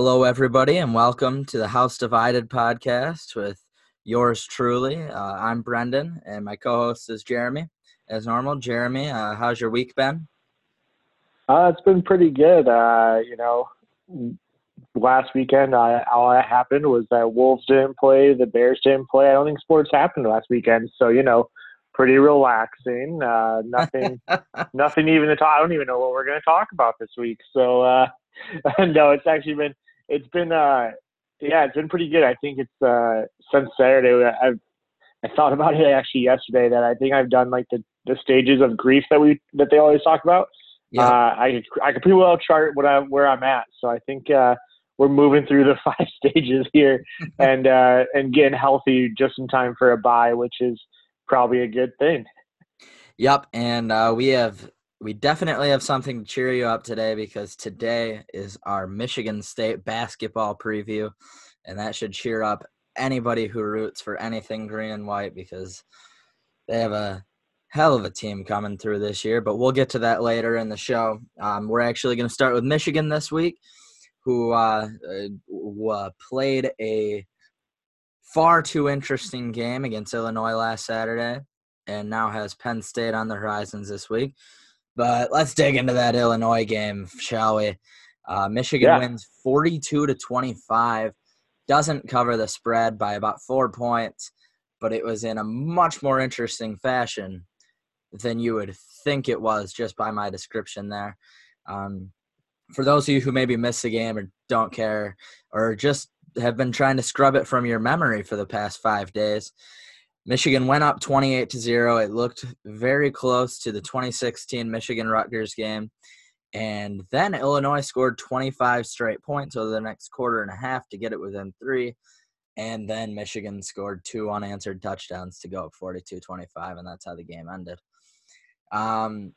Hello, everybody, and welcome to the House Divided podcast with yours truly. Uh, I'm Brendan, and my co host is Jeremy. As normal, Jeremy, uh, how's your week been? Uh, it's been pretty good. Uh, you know, last weekend, I, all that happened was that Wolves didn't play, the Bears didn't play. I don't think sports happened last weekend, so you know, pretty relaxing. Uh, nothing, nothing even to talk. I don't even know what we're going to talk about this week. So uh, no, it's actually been, it's been, uh, yeah, it's been pretty good. I think it's uh, since Saturday. I've I thought about it actually yesterday that I think I've done like the, the stages of grief that we that they always talk about. Yeah. Uh, I I could pretty well chart what I where I'm at. So I think uh, we're moving through the five stages here and uh, and getting healthy just in time for a buy, which is probably a good thing. Yep, and uh, we have we definitely have something to cheer you up today because today is our Michigan State basketball preview, and that should cheer up anybody who roots for anything green and white because they have a hell of a team coming through this year. But we'll get to that later in the show. Um, we're actually going to start with Michigan this week, who uh, uh, played a far too interesting game against Illinois last Saturday and now has Penn State on the horizons this week. But let's dig into that Illinois game, shall we? Uh, Michigan yeah. wins 42 to 25, doesn't cover the spread by about four points, but it was in a much more interesting fashion than you would think it was just by my description there. Um, for those of you who maybe missed the game or don't care or just have been trying to scrub it from your memory for the past five days, Michigan went up 28 to 0. It looked very close to the 2016 Michigan Rutgers game. And then Illinois scored 25 straight points over the next quarter and a half to get it within three. And then Michigan scored two unanswered touchdowns to go up 42 25. And that's how the game ended. Um,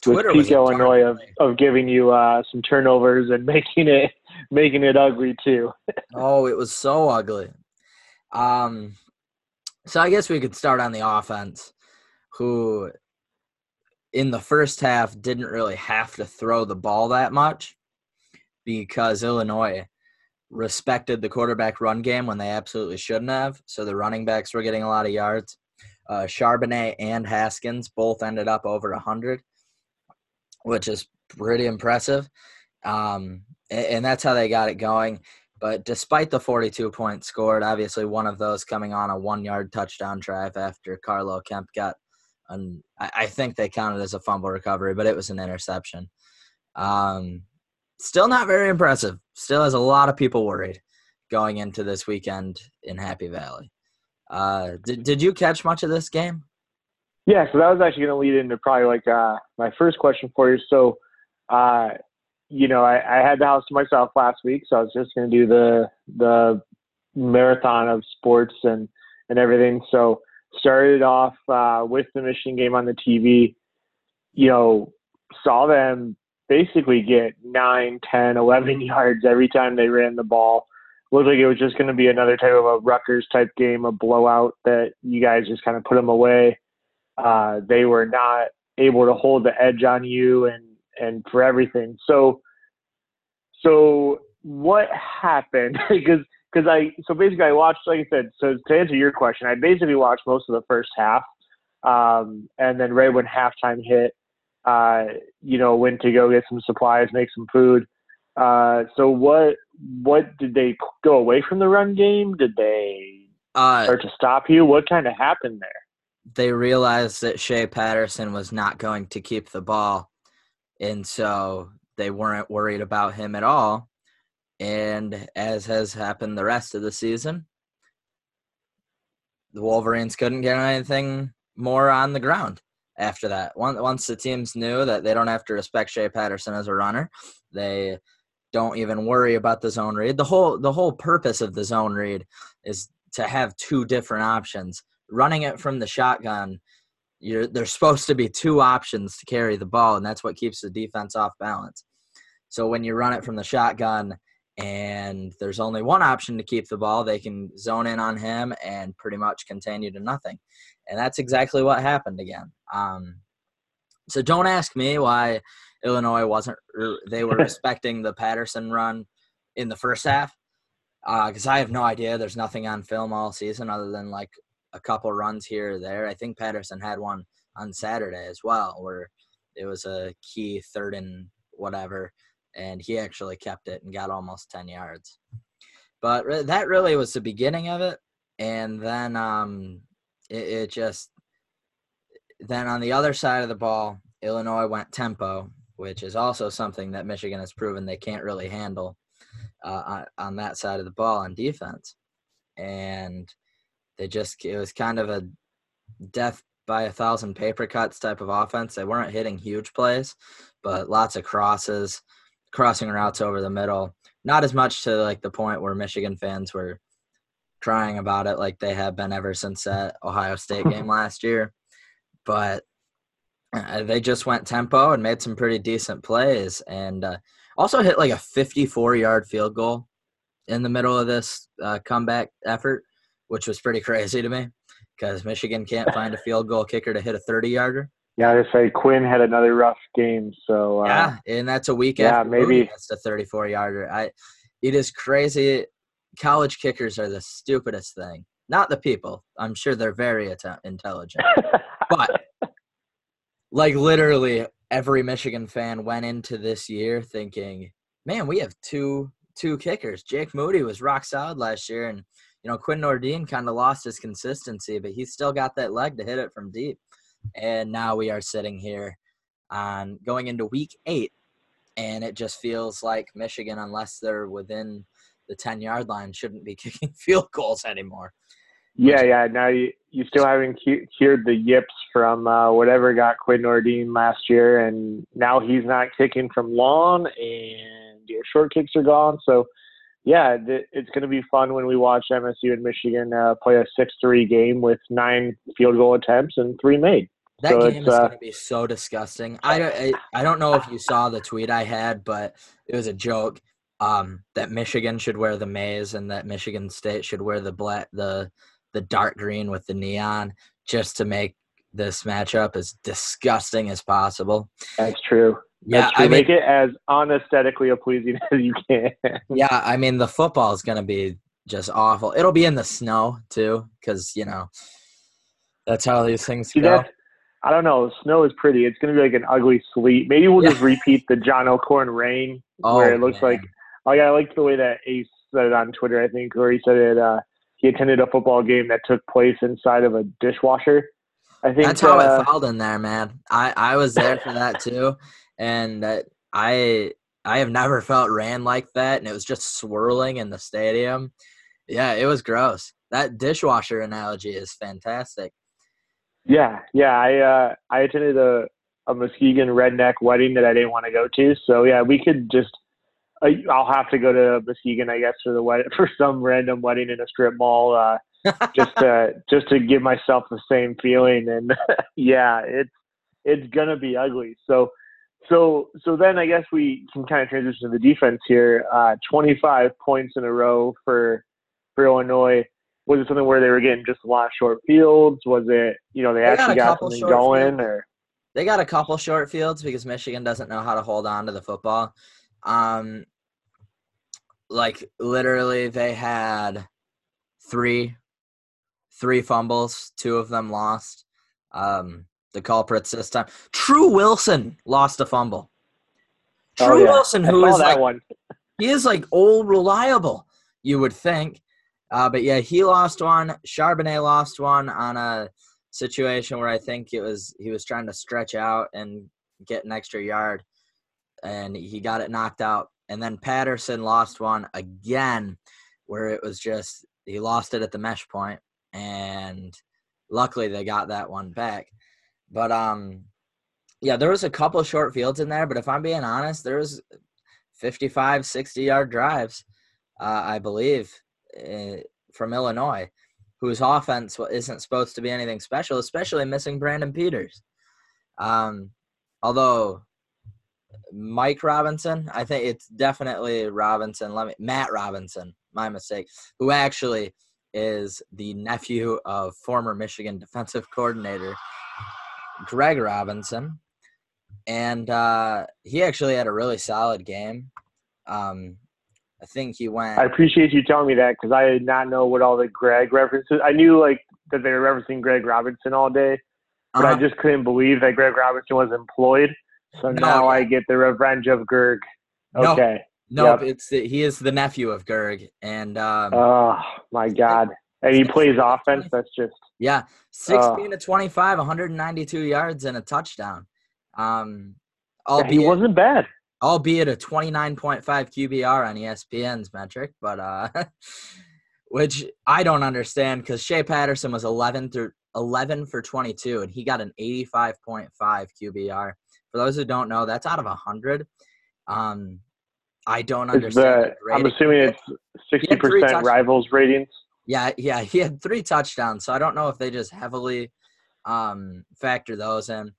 Twitter With peak Illinois of, of giving you uh, some turnovers and making it making it ugly too. oh, it was so ugly. Um, so I guess we could start on the offense, who in the first half didn't really have to throw the ball that much because Illinois respected the quarterback run game when they absolutely shouldn't have. So the running backs were getting a lot of yards. Uh, Charbonnet and Haskins both ended up over 100, which is pretty impressive. Um, and, and that's how they got it going. But despite the 42 points scored, obviously one of those coming on a one yard touchdown drive after Carlo Kemp got, an, I think they counted as a fumble recovery, but it was an interception. Um, still not very impressive. Still has a lot of people worried going into this weekend in Happy Valley. Uh, did, did you catch much of this game? Yeah, so that was actually going to lead into probably like uh, my first question for you. So, uh, you know, I, I had the house to myself last week, so I was just going to do the the marathon of sports and and everything. So started off uh, with the Michigan game on the TV. You know, saw them basically get 9, 10, 11 yards every time they ran the ball. Looked like it was just going to be another type of a Rutgers type game, a blowout that you guys just kind of put them away. Uh, they were not able to hold the edge on you and and for everything. So, so what happened? because because I so basically I watched like I said. So to answer your question, I basically watched most of the first half, um, and then right when halftime hit, uh, you know, went to go get some supplies, make some food. Uh, so what what did they go away from the run game? Did they uh, start to stop you? What kind of happened there? They realized that Shea Patterson was not going to keep the ball and so they weren't worried about him at all. And as has happened the rest of the season, the Wolverines couldn't get anything more on the ground after that. Once the teams knew that they don't have to respect Shea Patterson as a runner, they don't even worry about the zone read. The whole the whole purpose of the zone read is to have two different options. Running it from the shotgun you're, there's supposed to be two options to carry the ball, and that's what keeps the defense off balance. So when you run it from the shotgun and there's only one option to keep the ball, they can zone in on him and pretty much continue to nothing. And that's exactly what happened again. Um, so don't ask me why Illinois wasn't, they were respecting the Patterson run in the first half because uh, I have no idea. There's nothing on film all season other than like a couple runs here or there. I think Patterson had one on Saturday as well, where it was a key third and whatever, and he actually kept it and got almost 10 yards. But that really was the beginning of it. And then um, it, it just, then on the other side of the ball, Illinois went tempo, which is also something that Michigan has proven they can't really handle uh, on that side of the ball on defense. And they just, it was kind of a death by a thousand paper cuts type of offense. They weren't hitting huge plays, but lots of crosses, crossing routes over the middle. Not as much to like the point where Michigan fans were crying about it like they have been ever since that Ohio State game last year. But uh, they just went tempo and made some pretty decent plays and uh, also hit like a 54 yard field goal in the middle of this uh, comeback effort, which was pretty crazy to me because Michigan can't find a field goal kicker to hit a 30 yarder. Yeah, I say Quinn had another rough game. So uh, yeah, and that's a week yeah, maybe it's a 34 yarder. I, it is crazy. College kickers are the stupidest thing. Not the people. I'm sure they're very att- intelligent, but like literally every Michigan fan went into this year thinking, "Man, we have two two kickers. Jake Moody was rock solid last year, and you know, Quinn Nordin kind of lost his consistency, but he's still got that leg to hit it from deep. And now we are sitting here on going into week eight, and it just feels like Michigan, unless they're within the 10 yard line, shouldn't be kicking field goals anymore. Yeah, yeah. Now you, you still haven't cured the yips from uh, whatever got Quinn Nordin last year, and now he's not kicking from long, and your short kicks are gone. So yeah, it's going to be fun when we watch MSU and Michigan uh, play a six-three game with nine field goal attempts and three made. That so game is uh, going to be so disgusting. I, I I don't know if you saw the tweet I had, but it was a joke um, that Michigan should wear the maize and that Michigan State should wear the black the the dark green with the neon just to make this matchup as disgusting as possible. That's true. Yeah, I mean, make it as unesthetically pleasing as you can. yeah, I mean the football is gonna be just awful. It'll be in the snow too, because you know that's how these things See, go. I don't know. Snow is pretty. It's gonna be like an ugly sleet. Maybe we'll just repeat the John O'Korn rain, oh, where it looks man. like. Like I like the way that Ace said it on Twitter. I think where he said it. Uh, he attended a football game that took place inside of a dishwasher. I think that's how uh, it felt in there, man. I I was there for that too and that I I have never felt ran like that, and it was just swirling in the stadium. Yeah, it was gross. That dishwasher analogy is fantastic. Yeah, yeah. I uh, I attended a a Muskegon redneck wedding that I didn't want to go to, so yeah, we could just. I'll have to go to Muskegon, I guess, for the wedding, for some random wedding in a strip mall, uh, just to just to give myself the same feeling. And yeah, it's it's gonna be ugly. So so so then I guess we can kind of transition to the defense here. Uh, 25 points in a row for for Illinois. Was it something where they were getting just a lot of short fields? Was it you know they, they actually got, got something going or? They got a couple short fields because Michigan doesn't know how to hold on to the football. Um, like literally, they had three three fumbles. Two of them lost. Um, the culprits this time. True Wilson lost a fumble. True oh, yeah. Wilson, who is like one. he is like old reliable, you would think. Uh, but yeah, he lost one. Charbonnet lost one on a situation where I think it was he was trying to stretch out and get an extra yard, and he got it knocked out. And then Patterson lost one again, where it was just he lost it at the mesh point, and luckily they got that one back. But um, yeah, there was a couple short fields in there, but if I'm being honest, there was 55, 60 yard drives, uh, I believe, uh, from Illinois, whose offense isn't supposed to be anything special, especially missing Brandon Peters. Um, although Mike Robinson, I think it's definitely Robinson. Let me Matt Robinson, my mistake, who actually is the nephew of former Michigan defensive coordinator Greg Robinson, and uh, he actually had a really solid game. Um, I think he went. I appreciate you telling me that because I did not know what all the Greg references. I knew like that they were referencing Greg Robinson all day, but uh-huh. I just couldn't believe that Greg Robinson was employed. So no, now I get the revenge of Gerg. Okay. Nope, yep. it's he is the nephew of Gerg, and um, oh my god, and he plays offense. That's just yeah, sixteen to twenty-five, 192 yards and a touchdown. Um, albeit, yeah, he wasn't bad, albeit a 29.5 QBR on ESPN's metric, but uh, which I don't understand because Shea Patterson was 11 through 11 for 22, and he got an 85.5 QBR. For those who don't know, that's out of 100. Um, I don't understand. The, I'm assuming it's sixty percent rivals ratings. Yeah, yeah, he had three touchdowns, so I don't know if they just heavily um, factor those in.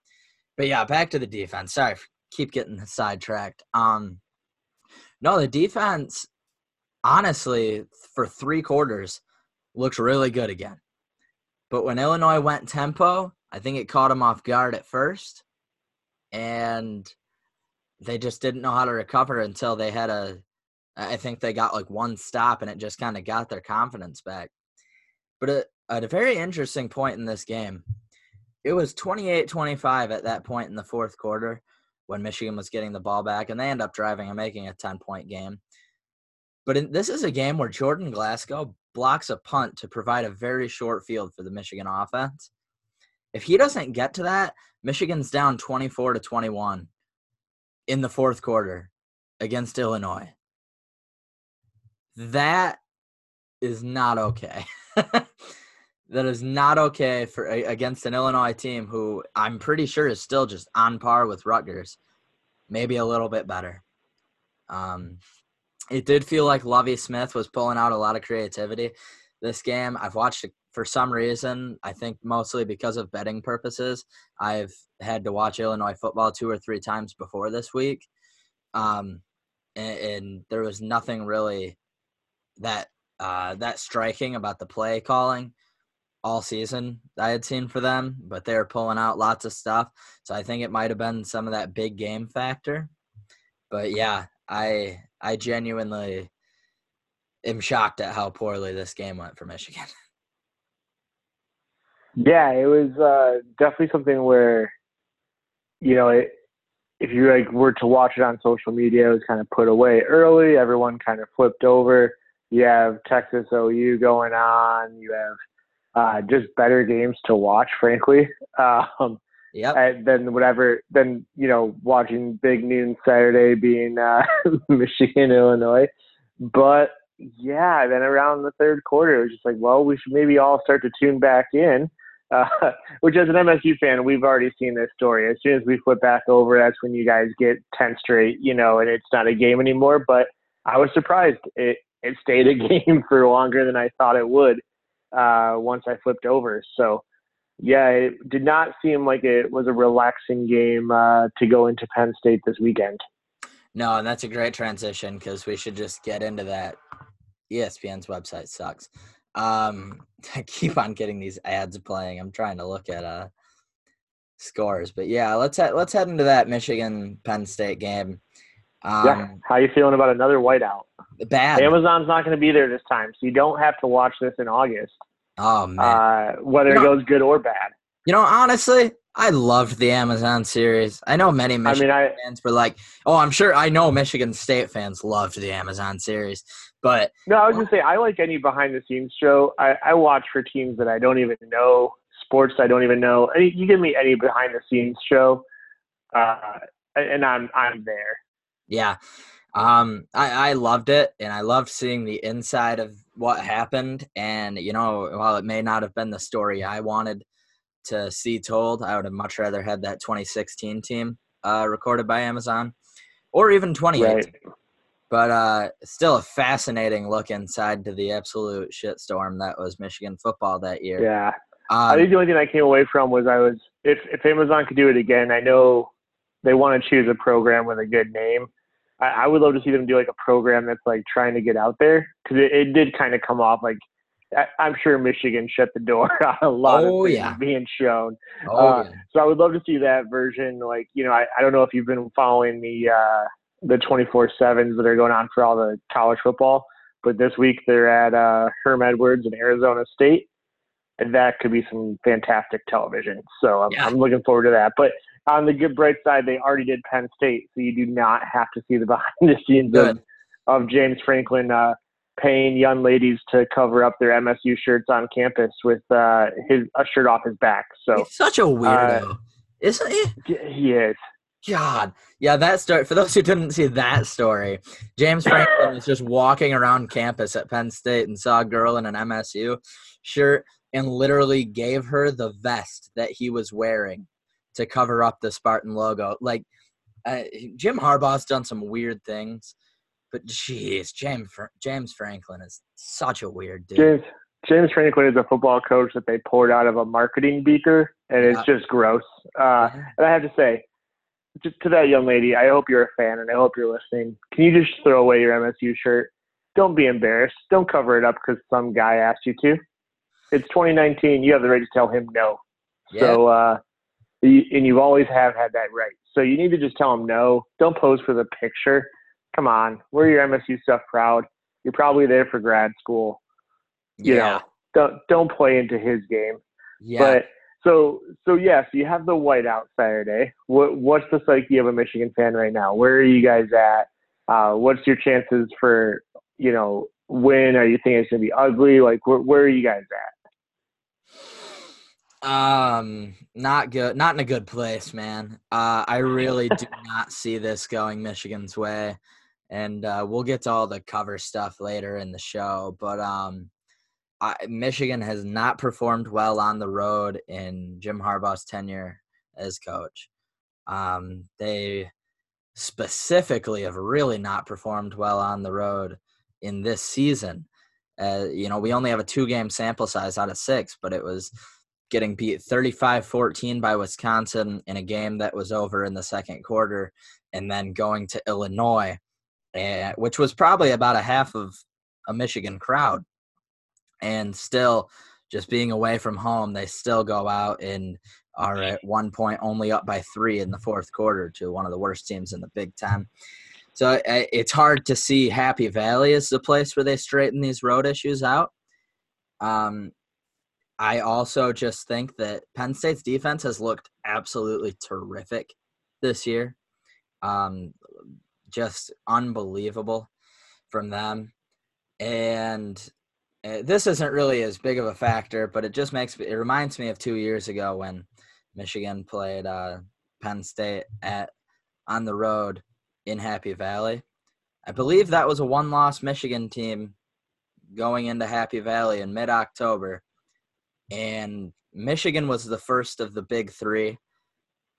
But yeah, back to the defense. Sorry, keep getting sidetracked. Um, no, the defense, honestly, for three quarters, looks really good again. But when Illinois went tempo, I think it caught him off guard at first, and they just didn't know how to recover until they had a I think they got like one stop and it just kind of got their confidence back. But at, at a very interesting point in this game, it was 28-25 at that point in the fourth quarter when Michigan was getting the ball back and they end up driving and making a 10-point game. But in, this is a game where Jordan Glasgow blocks a punt to provide a very short field for the Michigan offense. If he doesn't get to that, Michigan's down 24 to 21 in the fourth quarter against Illinois. That is not okay. that is not okay for against an Illinois team who I'm pretty sure is still just on par with Rutgers, maybe a little bit better. Um, it did feel like Lovie Smith was pulling out a lot of creativity this game. I've watched it for some reason. I think mostly because of betting purposes. I've had to watch Illinois football two or three times before this week, um, and, and there was nothing really that uh, that striking about the play calling all season I had seen for them, but they were pulling out lots of stuff. So I think it might have been some of that big game factor. But yeah, I I genuinely am shocked at how poorly this game went for Michigan. Yeah, it was uh, definitely something where, you know, it, if you like were to watch it on social media, it was kind of put away early. Everyone kind of flipped over you have Texas OU going on. You have uh, just better games to watch, frankly. Um, yeah. Then whatever. Then you know, watching Big Noon Saturday being uh, Michigan Illinois, but yeah, then around the third quarter, it was just like, well, we should maybe all start to tune back in. Which, as an MSU fan, we've already seen this story. As soon as we flip back over, that's when you guys get ten straight, you know, and it's not a game anymore. But I was surprised. It it stayed a game for longer than I thought it would uh, once I flipped over. So, yeah, it did not seem like it was a relaxing game uh, to go into Penn State this weekend. No, and that's a great transition because we should just get into that. ESPN's website sucks. Um, I keep on getting these ads playing. I'm trying to look at uh scores, but yeah, let's he- let's head into that Michigan Penn State game. Um, yeah. How you feeling about another whiteout? Bad. Amazon's not going to be there this time, so you don't have to watch this in August. Oh man. Uh, whether you it goes good or bad. You know, honestly, I loved the Amazon series. I know many Michigan I mean, I, fans were like, "Oh, I'm sure I know Michigan State fans loved the Amazon series." But no, I was just say I like any behind the scenes show. I, I watch for teams that I don't even know, sports I don't even know. Any, you give me any behind the scenes show, uh, and I'm I'm there. Yeah. Um, I, I loved it and I loved seeing the inside of what happened. And, you know, while it may not have been the story I wanted to see told, I would have much rather had that 2016 team uh, recorded by Amazon or even 2018. Right. But uh, still a fascinating look inside to the absolute shitstorm that was Michigan football that year. Yeah. Um, I think the only thing I came away from was I was, if, if Amazon could do it again, I know they want to choose a program with a good name. I, I would love to see them do like a program that's like trying to get out there because it, it did kind of come off like I'm sure Michigan shut the door on a lot oh, of things yeah. being shown. Oh, uh, yeah. So I would love to see that version. Like you know, I, I don't know if you've been following the uh, the 24 sevens that are going on for all the college football. But this week they're at uh, Herm Edwards in Arizona State, and that could be some fantastic television. So I'm, yeah. I'm looking forward to that. But on the good bright side, they already did Penn State, so you do not have to see the behind the scenes of, of James Franklin uh, paying young ladies to cover up their MSU shirts on campus with uh, his a shirt off his back. So He's such a weirdo, uh, isn't he? He is. God, yeah, that story. For those who didn't see that story, James Franklin was just walking around campus at Penn State and saw a girl in an MSU shirt and literally gave her the vest that he was wearing to cover up the Spartan logo. Like, uh, Jim Harbaugh's done some weird things, but jeez, James James Franklin is such a weird dude. James James Franklin is a football coach that they poured out of a marketing beaker, and it's yeah. just gross. Uh, and I have to say just to that young lady, I hope you're a fan and I hope you're listening. Can you just throw away your MSU shirt? Don't be embarrassed. Don't cover it up because some guy asked you to. It's 2019. You have the right to tell him no. Yeah. So, uh, and you always have had that right. So you need to just tell him no. Don't pose for the picture. Come on, wear your MSU stuff proud. You're probably there for grad school. You yeah. know, don't don't play into his game. Yeah. But so so yes, you have the whiteout Saturday. What what's the psyche of a Michigan fan right now? Where are you guys at? Uh, what's your chances for you know win? Are you thinking it's gonna be ugly? Like where where are you guys at? Um, not good. Not in a good place, man. Uh, I really do not see this going Michigan's way, and uh, we'll get to all the cover stuff later in the show. But um, I, Michigan has not performed well on the road in Jim Harbaugh's tenure as coach. Um, they specifically have really not performed well on the road in this season. Uh, you know, we only have a two game sample size out of six, but it was getting beat 35 14 by Wisconsin in a game that was over in the second quarter, and then going to Illinois, uh, which was probably about a half of a Michigan crowd and still just being away from home, they still go out and are at one point only up by three in the fourth quarter to one of the worst teams in the Big Ten. So it's hard to see Happy Valley as the place where they straighten these road issues out. Um, I also just think that Penn State's defense has looked absolutely terrific this year. Um, just unbelievable from them. And uh, this isn't really as big of a factor, but it just makes it reminds me of two years ago when Michigan played uh, Penn State at on the road in Happy Valley. I believe that was a one-loss Michigan team going into Happy Valley in mid-October, and Michigan was the first of the big three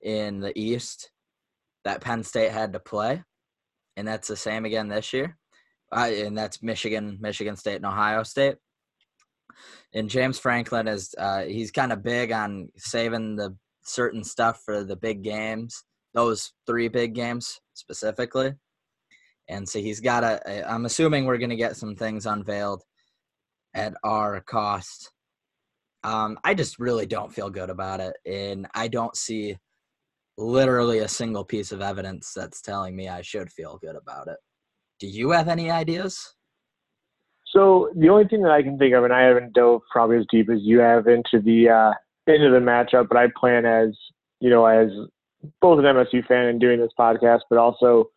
in the East that Penn State had to play, and that's the same again this year and that's Michigan, Michigan State, and Ohio State. And James Franklin is uh, he's kind of big on saving the certain stuff for the big games, those three big games specifically. And so he's got a. I'm assuming we're going to get some things unveiled at our cost. Um, I just really don't feel good about it, and I don't see literally a single piece of evidence that's telling me I should feel good about it. Do you have any ideas? So the only thing that I can think of, and I haven't dove probably as deep as you have into the uh, into the matchup, but I plan as you know as both an MSU fan and doing this podcast, but also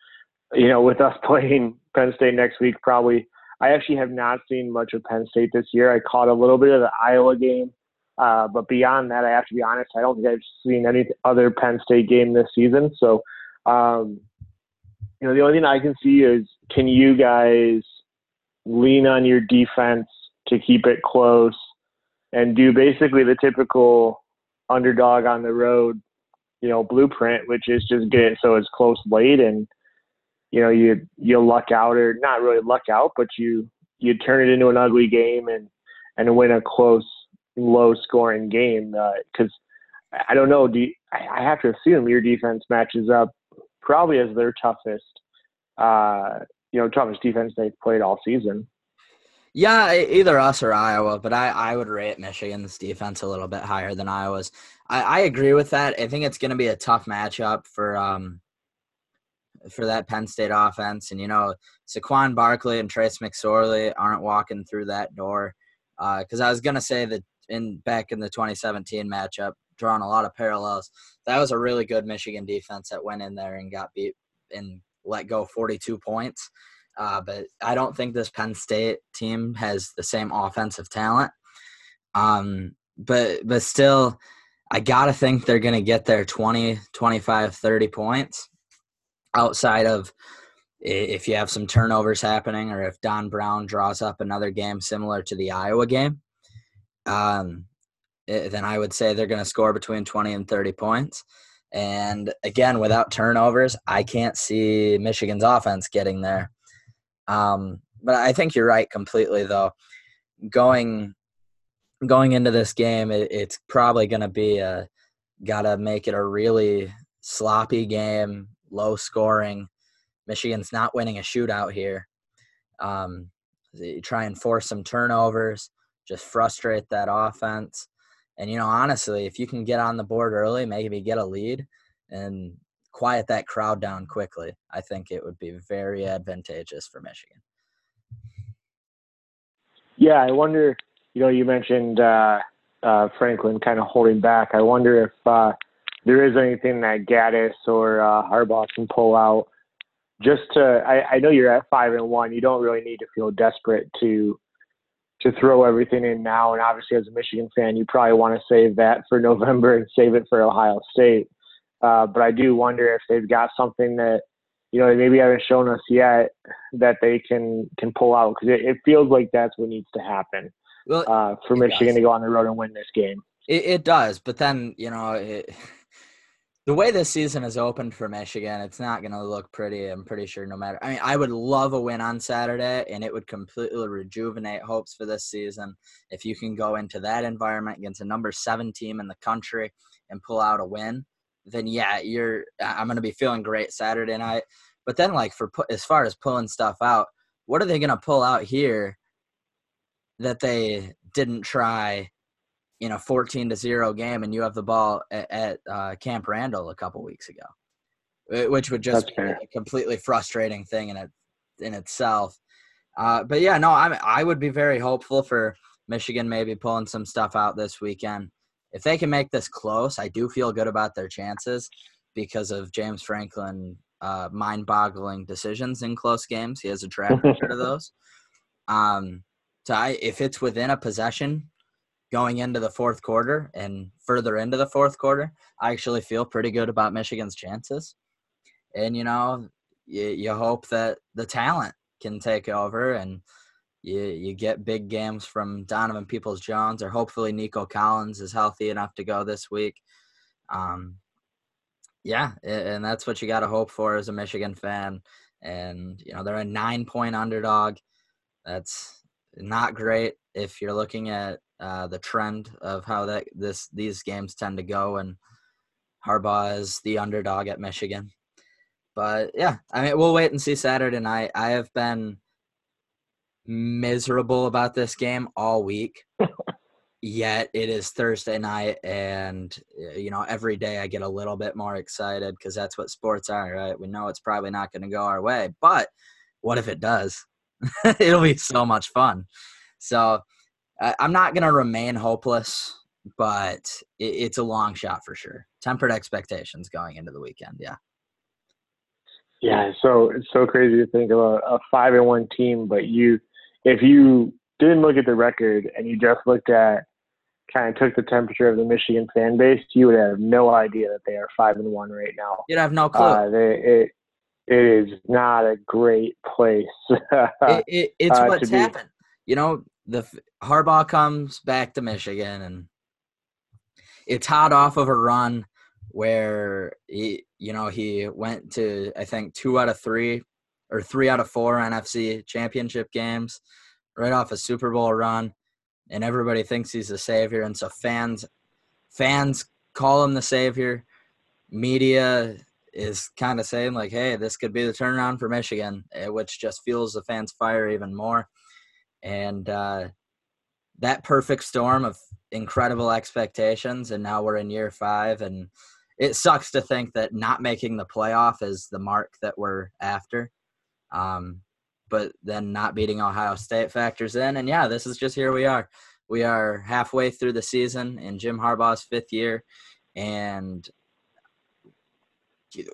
you know with us playing Penn State next week, probably I actually have not seen much of Penn State this year. I caught a little bit of the Iowa game, uh, but beyond that, I have to be honest, I don't think I've seen any other Penn State game this season. So um, you know, the only thing I can see is can you guys lean on your defense to keep it close and do basically the typical underdog on the road, you know, blueprint, which is just get it so it's close late and you know you you luck out or not really luck out, but you you turn it into an ugly game and and win a close, low scoring game because. Uh, I don't know. Do you, I have to assume your defense matches up probably as their toughest, uh, you know, toughest defense they've played all season. Yeah, either us or Iowa, but I, I would rate Michigan's defense a little bit higher than Iowa's. I, I agree with that. I think it's going to be a tough matchup for um for that Penn State offense. And you know, Saquon Barkley and Trace McSorley aren't walking through that door. Because uh, I was gonna say that in back in the 2017 matchup, drawing a lot of parallels. That was a really good Michigan defense that went in there and got beat and let go 42 points. Uh, but I don't think this Penn State team has the same offensive talent. Um, but but still, I gotta think they're gonna get their 20, 25, 30 points outside of if you have some turnovers happening or if Don Brown draws up another game similar to the Iowa game. Um, Eh, then I would say they're going to score between 20 and 30 points. And again, without turnovers, I can't see Michigan's offense getting there. Um, but I think you're right completely, though. Going going into this game, it, it's probably going to be a got to make it a really sloppy game, low scoring. Michigan's not winning a shootout here. Um, try and force some turnovers, just frustrate that offense. And you know, honestly, if you can get on the board early, maybe get a lead and quiet that crowd down quickly, I think it would be very advantageous for Michigan. Yeah, I wonder. You know, you mentioned uh, uh, Franklin kind of holding back. I wonder if uh, there is anything that Gattis or uh, Harbaugh can pull out. Just to, I, I know you're at five and one. You don't really need to feel desperate to to throw everything in now. And obviously, as a Michigan fan, you probably want to save that for November and save it for Ohio State. Uh, but I do wonder if they've got something that you know they maybe haven't shown us yet that they can can pull out because it, it, feels like that's what needs to happen well, uh, for Michigan does. to go on the road and win this game. It, it does, but then you know it, the way this season has opened for Michigan, it's not going to look pretty. I'm pretty sure no matter. I mean, I would love a win on Saturday, and it would completely rejuvenate hopes for this season if you can go into that environment against a number seven team in the country and pull out a win. Then yeah, you're. I'm going to be feeling great Saturday night. But then, like for as far as pulling stuff out, what are they going to pull out here that they didn't try you know 14 to 0 game and you have the ball at, at uh, camp randall a couple weeks ago which would just be a completely frustrating thing in it in itself. Uh, but yeah no i i would be very hopeful for michigan maybe pulling some stuff out this weekend. If they can make this close i do feel good about their chances because of james franklin uh, mind-boggling decisions in close games. He has a track record of those. Um, so I, if it's within a possession going into the fourth quarter and further into the fourth quarter, I actually feel pretty good about Michigan's chances. And, you know, you, you hope that the talent can take over and you, you get big games from Donovan Peoples Jones or hopefully Nico Collins is healthy enough to go this week. Um, yeah, and that's what you got to hope for as a Michigan fan. And, you know, they're a nine point underdog. That's not great if you're looking at uh, the trend of how that this these games tend to go, and Harbaugh is the underdog at Michigan. But yeah, I mean, we'll wait and see Saturday night. I have been miserable about this game all week. Yet it is Thursday night, and you know every day I get a little bit more excited because that's what sports are, right? We know it's probably not going to go our way, but what if it does? It'll be so much fun. So I'm not going to remain hopeless, but it's a long shot for sure. Tempered expectations going into the weekend. Yeah. Yeah, so it's so crazy to think of a, a five and one team, but you, if you didn't look at the record and you just looked at kind of took the temperature of the Michigan fan base, you would have no idea that they are five and one right now. You'd have no clue. Uh, they, it, it is not a great place. it, it, it's uh, what's happened. You know, the Harbaugh comes back to Michigan, and it's hot off of a run where he, you know, he went to I think two out of three or three out of four NFC championship games, right off a Super Bowl run, and everybody thinks he's the savior, and so fans fans call him the savior. Media is kind of saying like, "Hey, this could be the turnaround for Michigan," eh, which just fuels the fans' fire even more and uh, that perfect storm of incredible expectations and now we're in year five and it sucks to think that not making the playoff is the mark that we're after. Um, but then not beating Ohio State factors in. And yeah, this is just here we are. We are halfway through the season in Jim Harbaugh's fifth year, and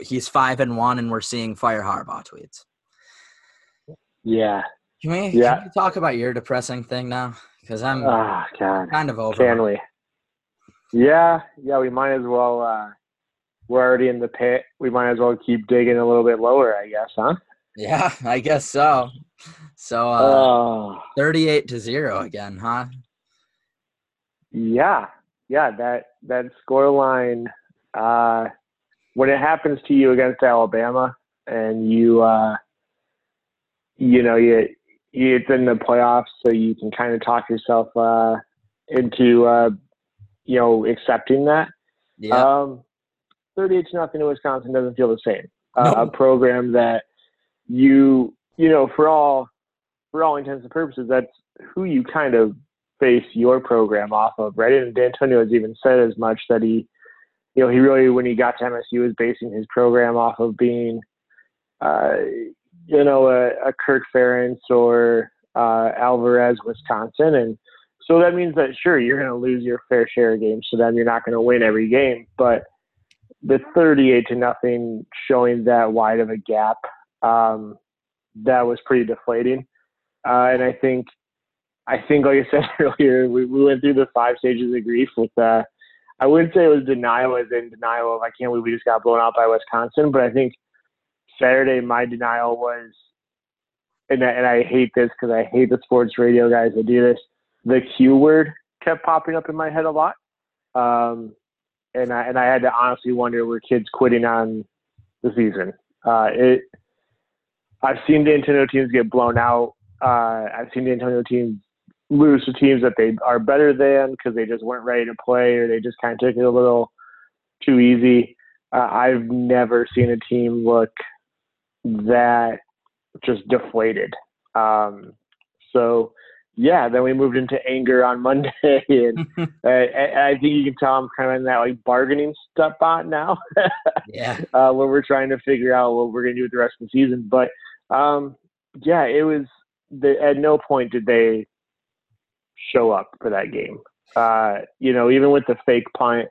he's five and one, and we're seeing fire Harbaugh tweets. Yeah. Can we, yeah. Can we talk about your depressing thing now? Because I'm oh, God. kind of over. Can we? Yeah, yeah. We might as well. Uh, we're already in the pit. We might as well keep digging a little bit lower, I guess, huh? Yeah, I guess so. So uh, oh. 38 to 0 again, huh? Yeah. Yeah, that that score line uh when it happens to you against Alabama and you uh you know, you it's in the playoffs so you can kind of talk yourself uh into uh you know, accepting that. Yeah. Um 38 to nothing in Wisconsin doesn't feel the same. Uh. A program that you you know for all for all intents and purposes that's who you kind of base your program off of right and Dantonio has even said as much that he you know he really when he got to MSU was basing his program off of being uh, you know a, a Kirk Ferentz or uh, Alvarez Wisconsin. And so that means that sure you're going to lose your fair share of games to them. You're not going to win every game. But the 38 to nothing showing that wide of a gap um, that was pretty deflating. Uh, and I think, I think, like I said earlier, we, we went through the five stages of grief with, uh, I wouldn't say it was denial as in denial of, I can't believe we just got blown out by Wisconsin, but I think Saturday, my denial was, and I, and I hate this because I hate the sports radio guys that do this. The Q word kept popping up in my head a lot. Um, and I, and I had to honestly wonder were kids quitting on the season. Uh, it, I've seen Dantonio teams get blown out. Uh, I've seen Dantonio teams lose to teams that they are better than because they just weren't ready to play or they just kind of took it a little too easy. Uh, I've never seen a team look that just deflated. Um, so, yeah, then we moved into anger on Monday, and uh, I think you can tell I'm kind of in that like bargaining spot now. yeah, uh, where we're trying to figure out what we're gonna do with the rest of the season. But um, yeah, it was. The, at no point did they show up for that game. Uh, you know, even with the fake punt,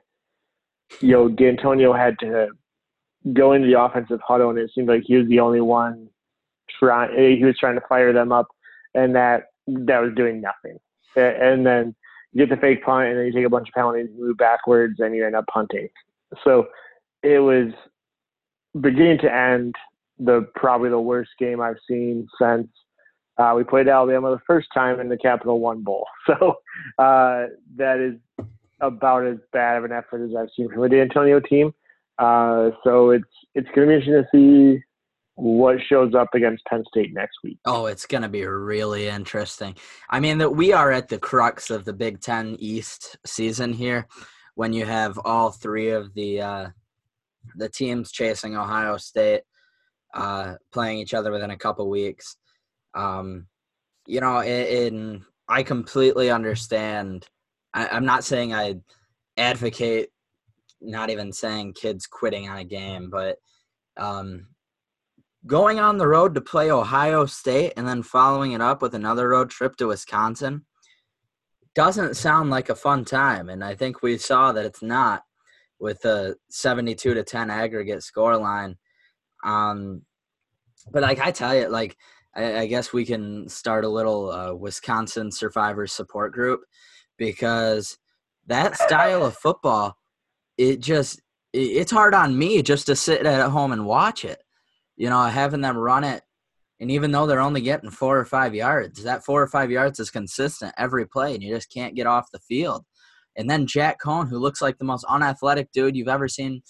you know, Dantonio had to go into the offensive huddle, and it seemed like he was the only one trying. He was trying to fire them up, and that that was doing nothing. And then you get the fake punt, and then you take a bunch of penalties, move backwards, and you end up punting. So it was beginning to end the probably the worst game I've seen since uh, we played Alabama the first time in the Capital One Bowl. So uh, that is about as bad of an effort as I've seen from Dantonio team. Uh, so it's it's going to be interesting to see what shows up against Penn State next week. Oh, it's going to be really interesting. I mean, that we are at the crux of the Big Ten East season here, when you have all three of the uh, the teams chasing Ohio State uh, playing each other within a couple weeks. Um, you know, in, I completely understand. I, I'm not saying I advocate, not even saying kids quitting on a game, but um, going on the road to play Ohio State and then following it up with another road trip to Wisconsin doesn't sound like a fun time. And I think we saw that it's not with a 72 to 10 aggregate score line. Um, but like I tell you, like I, I guess we can start a little uh, Wisconsin survivors support group because that style of football, it just it's hard on me just to sit at home and watch it. You know, having them run it, and even though they're only getting four or five yards, that four or five yards is consistent every play, and you just can't get off the field. And then Jack Coan, who looks like the most unathletic dude you've ever seen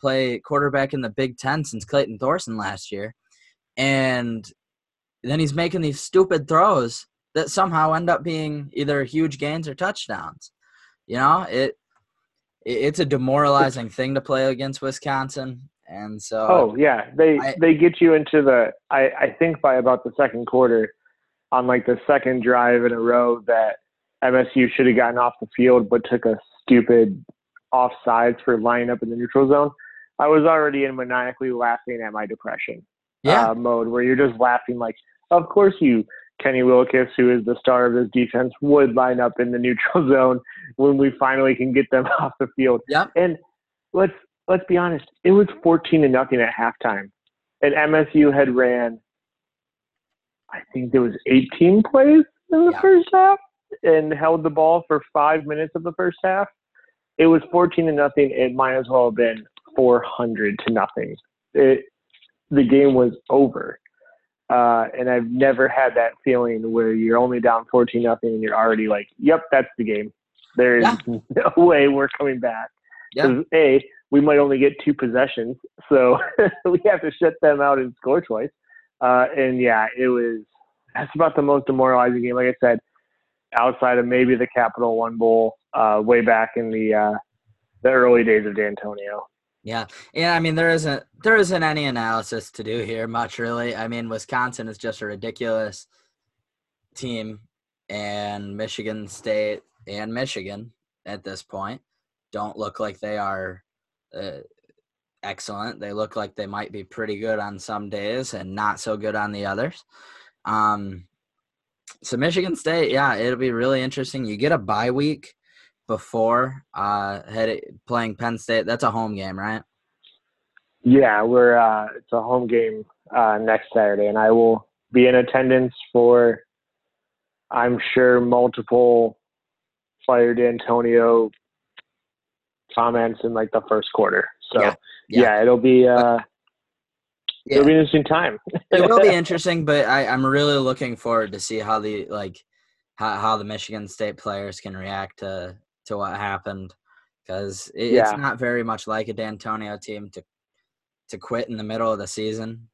play quarterback in the Big Ten since Clayton Thorson last year. And then he's making these stupid throws that somehow end up being either huge gains or touchdowns. You know, it it's a demoralizing thing to play against Wisconsin. And so Oh yeah. They I, they get you into the I, I think by about the second quarter on like the second drive in a row that MSU should have gotten off the field but took a stupid off sides for lining up in the neutral zone, I was already in maniacally laughing at my depression Yeah. uh, mode where you're just laughing like, of course you, Kenny Willekes, who is the star of this defense, would line up in the neutral zone when we finally can get them off the field. Yep. And let's let's be honest, it was 14 to nothing at halftime, and MSU had ran, I think there was 18 plays in the Yeah. first half, and held the ball for five minutes of the first half. It was 14 to nothing. It might as well have been 400 to nothing. It the game was over. Uh, and I've never had that feeling where you're only down 14 nothing and you're already like, yep, that's the game. There is Yeah. no way we're coming back. Yeah. A, we might only get two possessions, so we have to shut them out and score twice. Uh, and yeah, it was, that's about the most demoralizing game. Like I said, outside of maybe the Capital One Bowl uh, way back in the, uh, the early days of Dantonio. Yeah, yeah. I mean, there isn't there isn't any analysis to do here, much really. I mean, Wisconsin is just a ridiculous team, and Michigan State and Michigan at this point don't look like they are uh, excellent. They look like they might be pretty good on some days and not so good on the others. Um, so Michigan State, yeah, it'll be really interesting. You get a bye week before uh head playing Penn State. That's a home game, right? Yeah, we're uh, it's a home game uh, next Saturday, and I will be in attendance for, I'm sure, multiple fire Dantonio comments in like the first quarter. So Yeah, yeah, yeah. it'll be uh, Yeah. it'll be an interesting time. it will be interesting, but I, I'm really looking forward to see how the like how, how the Michigan State players can react to to what happened because it, Yeah. it's not very much like a Dantonio team to to quit in the middle of the season.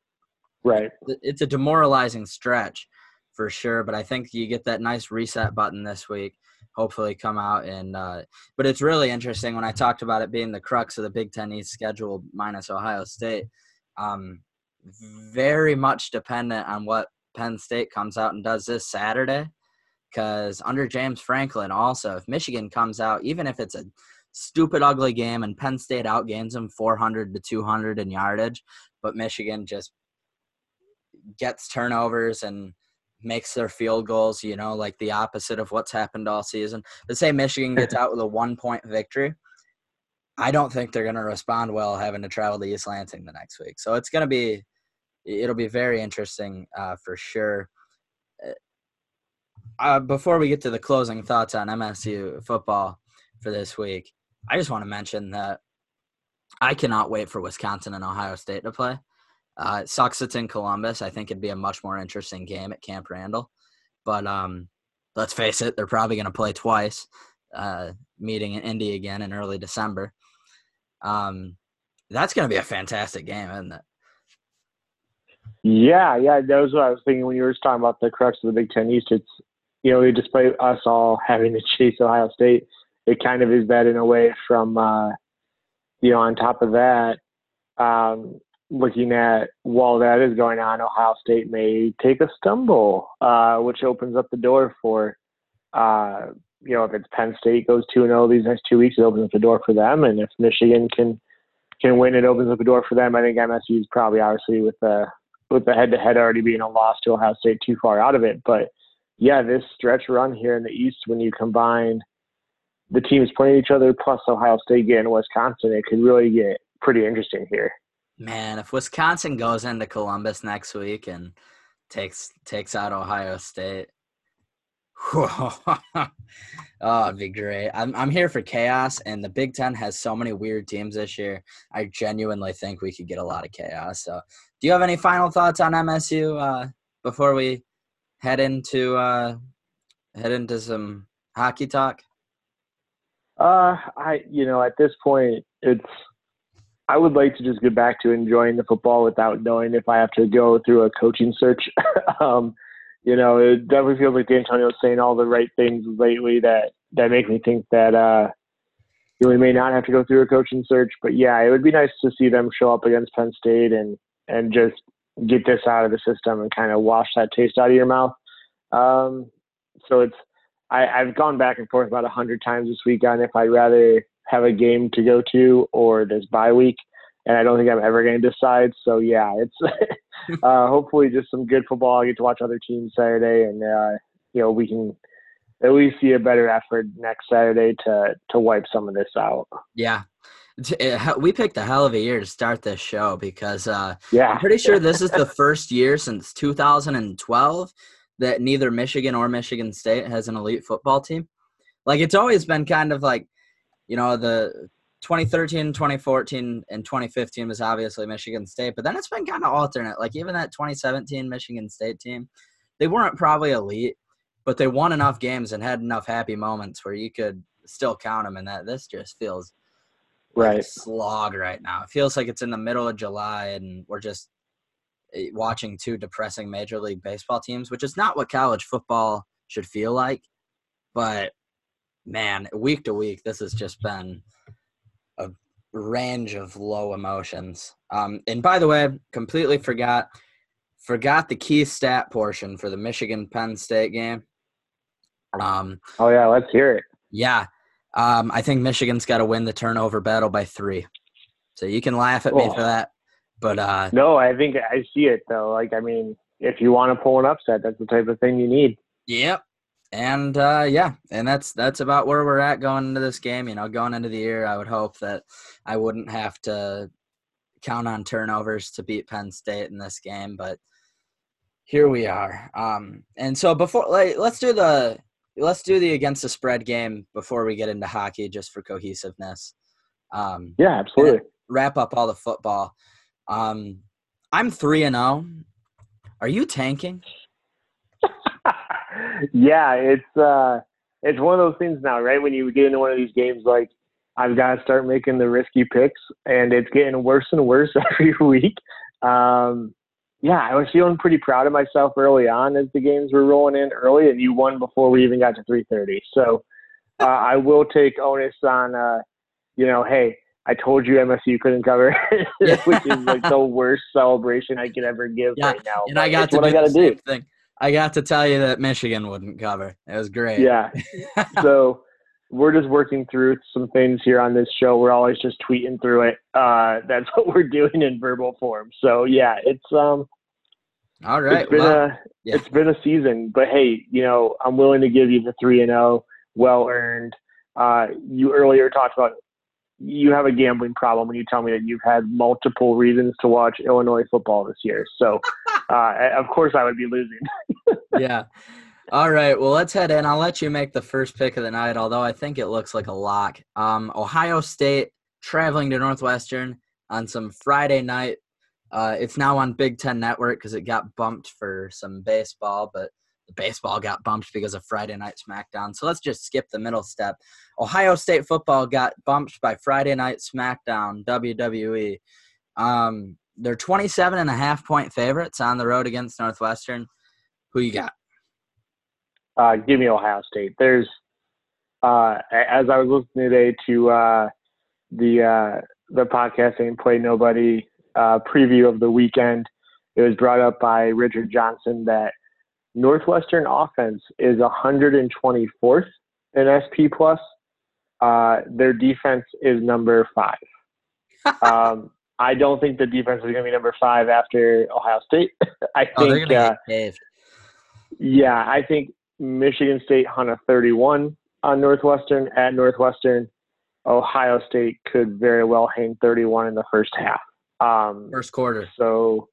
right. It's a demoralizing stretch for sure, but I think you get that nice reset button this week. Hopefully, come out and. Uh, but it's really interesting when I talked about it being the crux of the Big Ten East schedule minus Ohio State. Um, very much dependent on what Penn State comes out and does this Saturday. Because under James Franklin, also, if Michigan comes out, even if it's a stupid, ugly game and Penn State outgains them 400 to 200 in yardage, but Michigan just gets turnovers and makes their field goals, you know, like the opposite of what's happened all season. But say Michigan gets out with a one point victory. I don't think they're going to respond well having to travel to East Lansing the next week. So it's going to be, it'll be very interesting uh, for sure. Uh, before we get to the closing thoughts on MSU football for this week, I just want to mention that I cannot wait for Wisconsin and Ohio State to play. Uh, it sucks it's in Columbus. I think it'd be a much more interesting game at Camp Randall. But um, let's face it, they're probably going to play twice, uh, meeting in Indy again in early December. Um, that's going to be a fantastic game, isn't it? Yeah, yeah, that was what I was thinking when you were talking about the crux of the Big Ten East. It's you know, despite us all having to chase Ohio State, it kind of is that in a way. From uh, you know, on top of that, um, looking at while that is going on, Ohio State may take a stumble, uh, which opens up the door for uh, you know, if it's Penn State goes two and zero these next two weeks, it opens up the door for them, and if Michigan can can win, it opens up the door for them. I think MSU is probably obviously with the with the head to head already being a loss to Ohio State too far out of it. But yeah, this stretch run here in the East, when you combine the teams playing each other plus Ohio State getting Wisconsin, it could really get pretty interesting here. Man, if Wisconsin goes into Columbus next week and takes takes out Ohio State, oh, it'd be great. I'm I'm here for chaos, and the Big Ten has so many weird teams this year. I genuinely think we could get a lot of chaos. So, do you have any final thoughts on MSU uh, before we head into uh, head into some hockey talk? Uh, I you know at this point it's I would like to just get back to enjoying the football without knowing if I have to go through a coaching search. um, you know, it definitely feels like Dantonio's saying all the right things lately that that make me think that uh, you know, we may not have to go through a coaching search. But yeah, it would be nice to see them show up against Penn State and and just get this out of the system and kind of wash that taste out of your mouth. Um, so it's I, I've gone back and forth about a hundred times this week on if I'd rather have a game to go to or this bye week, and I don't think I'm ever going to decide. So yeah, it's uh, hopefully just some good football. I get to watch other teams Saturday, and uh, you know we can at least see a better effort next Saturday to to wipe some of this out. Yeah. We picked a hell of a year to start this show because uh, yeah. I'm pretty sure this is the first year since 2012 that neither Michigan or Michigan State has an elite football team. Like it's always been kind of like, you know, the 2013, 2014, and 2015 was obviously Michigan State, but then it's been kind of alternate. Like even that 2017 Michigan State team, they weren't probably elite, but they won enough games and had enough happy moments where you could still count them. And that this just feels right slog right now. It feels like it's in the middle of July and we're just eh, watching two depressing Major League Baseball teams, which is not what college football should feel like. But man, week to week, this has just been a range of low emotions. Um, and by the way, completely forgot forgot the key stat portion for the Michigan Penn State game. Um, oh yeah, let's hear it. Yeah, um, I think Michigan's got to win the turnover battle by three. So you can laugh at me for that, but uh, no, I think I see it though. Like, I mean, if you want to pull an upset, that's the type of thing you need. Yep. And uh, yeah, and that's that's about where we're at going into this game. You know, going into the year, I would hope that I wouldn't have to count on turnovers to beat Penn State in this game, but here we are. Um, and so before, like, let's do the let's do the against the spread game before we get into hockey, just for cohesiveness. Um, yeah, absolutely. Wrap up all the football. Um, I'm three and zero. Oh. Are you tanking? yeah, it's uh, it's one of those things now, right? When you get into one of these games, like I've got to start making the risky picks, and it's getting worse and worse every week. Um, yeah, I was feeling pretty proud of myself early on as the games were rolling in early, and you won before we even got to 3:30. So uh, I will take onus on, uh, you know, hey, I told you MSU couldn't cover, which is like the worst celebration I could ever give yeah, right now. And I got to do I the same do. thing. I got to tell you that Michigan wouldn't cover. It was great. Yeah. so we're just working through some things here on this show. We're always just tweeting through it. Uh, that's what we're doing in verbal form. So yeah, it's um. All right. It's been a yeah. it's been a season, but hey, you know I'm willing to give you the three and zero, oh, well earned. Uh, you earlier talked about you have a gambling problem when you tell me that you've had multiple reasons to watch Illinois football this year. So, uh, of course, I would be losing. yeah. All right. Well, let's head in. I'll let you make the first pick of the night, although I think it looks like a lock. Um, Ohio State traveling to Northwestern on some Friday night. Uh, it's now on Big Ten Network because it got bumped for some baseball, but the baseball got bumped because of Friday Night SmackDown. So let's just skip the middle step. Ohio State football got bumped by Friday Night SmackDown, WWE. Um, they're 27 and a half point favorites on the road against Northwestern. Who you got? Uh, give me Ohio State. There's, uh, as I was listening today to uh, the uh, the podcast and play nobody uh, preview of the weekend, it was brought up by Richard Johnson that Northwestern offense is 124th in SP plus. Uh, their defense is number five. um, I don't think the defense is going to be number five after Ohio State. I oh, think. Uh, yeah, I think Michigan State hung a 31 on Northwestern at Northwestern. Ohio State could very well hang 31 in the first half. Um, first quarter. So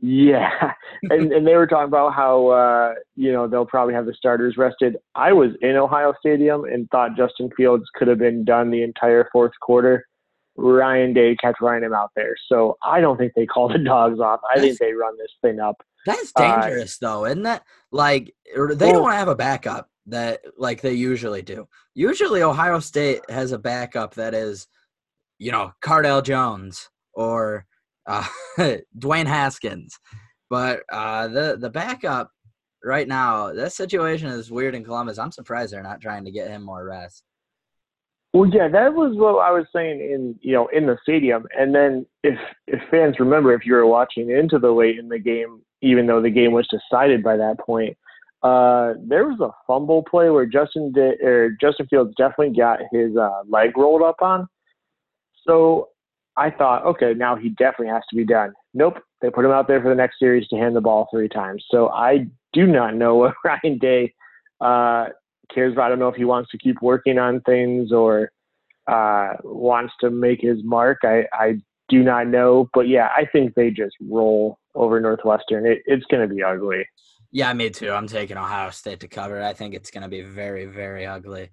yeah, and and they were talking about how uh, you know they'll probably have the starters rested. I was in Ohio Stadium and thought Justin Fields could have been done the entire fourth quarter. Ryan Day catch Ryan him out there, so I don't think they call the dogs off. I think they run this thing up. That's uh, dangerous, uh, though, isn't that? Like they well, don't have a backup that like they usually do. Usually, Ohio State has a backup that is, you know, Cardale Jones or uh, Dwayne Haskins. But uh, the the backup right now, that situation is weird in Columbus. I'm surprised they're not trying to get him more rest. Well, yeah, that was what I was saying in you know in the stadium. And then if if fans remember, if you were watching into the late in the game, even though the game was decided by that point, uh, there was a fumble play where Justin did, or Justin Fields definitely got his uh, leg rolled up on. So I thought, okay, now he definitely has to be done. Nope, they put him out there for the next series to hand the ball three times. So I do not know what Ryan Day uh, cares about. I don't know if he wants to keep working on things or uh, wants to make his mark. I, I do not know, but yeah, I think they just roll over Northwestern. It, it's going to be ugly. Yeah, me too. I'm taking Ohio State to cover. I think it's going to be very, very ugly.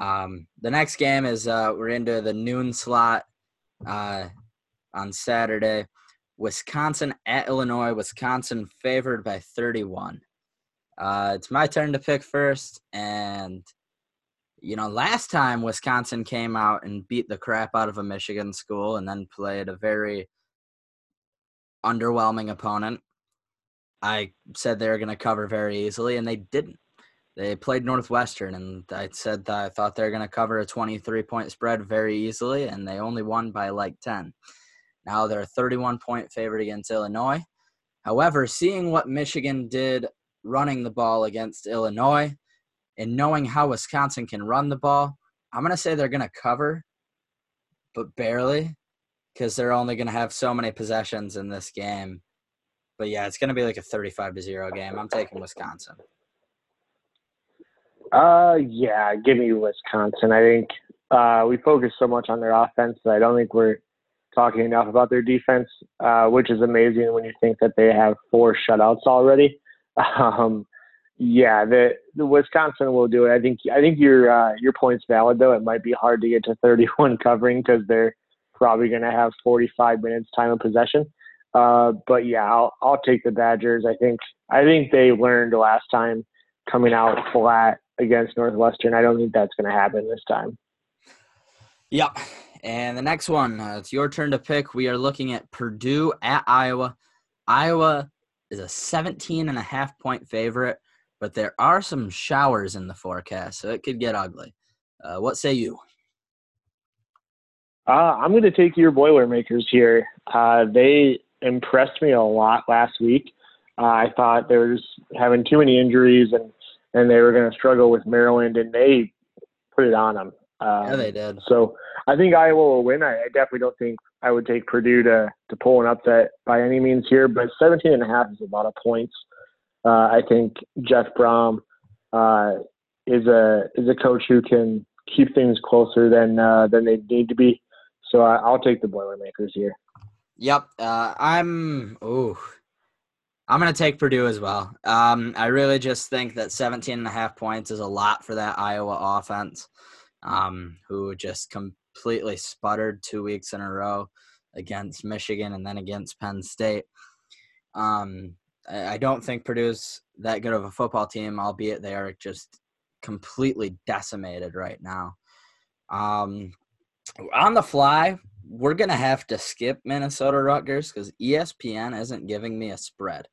Um, the next game is uh, we're into the noon slot uh, on Saturday. Wisconsin at Illinois. Wisconsin favored by 31. Uh, it's my turn to pick first, and you know, last time Wisconsin came out and beat the crap out of a Michigan school, and then played a very underwhelming opponent. I said they were going to cover very easily, and they didn't. They played Northwestern, and I said that I thought they were going to cover a 23 point spread very easily, and they only won by like 10. Now they're a 31 point favorite against Illinois. However, seeing what Michigan did running the ball against Illinois and knowing how Wisconsin can run the ball, I'm going to say they're going to cover, but barely because they're only going to have so many possessions in this game. But yeah, it's going to be like a 35 to 0 game. I'm taking Wisconsin. Uh, yeah, give me Wisconsin. I think uh, we focus so much on their offense that I don't think we're talking enough about their defense, uh, which is amazing when you think that they have four shutouts already. Um, yeah, the the Wisconsin will do it. I think I think your uh, your point's valid though. It might be hard to get to 31 covering because they're probably going to have 45 minutes time of possession. Uh, but yeah, I'll I'll take the Badgers. I think I think they learned last time coming out flat against Northwestern. I don't think that's going to happen this time. Yep. And the next one, uh, it's your turn to pick. We are looking at Purdue at Iowa. Iowa is a 17 and a half point favorite, but there are some showers in the forecast, so it could get ugly. Uh, what say you? Uh, I'm going to take your Boilermakers here. Uh, they impressed me a lot last week. Uh, I thought they were just having too many injuries and and they were going to struggle with Maryland, and they put it on them. Um, yeah, they did. So I think Iowa will win. I, I, definitely don't think I would take Purdue to to pull an upset by any means here, but 17 and a half is a lot of points. Uh, I think Jeff Brohm uh, is a is a coach who can keep things closer than uh, than they need to be. So I, will take the Boilermakers here. Yep, uh, I'm. Ooh, I'm going to take Purdue as well. Um, I really just think that 17 and a half points is a lot for that Iowa offense, um, who just completely sputtered two weeks in a row against Michigan and then against Penn State. Um, I don't think Purdue's that good of a football team, albeit they are just completely decimated right now. Um, on the fly, we're gonna have to skip Minnesota Rutgers because ESPN isn't giving me a spread.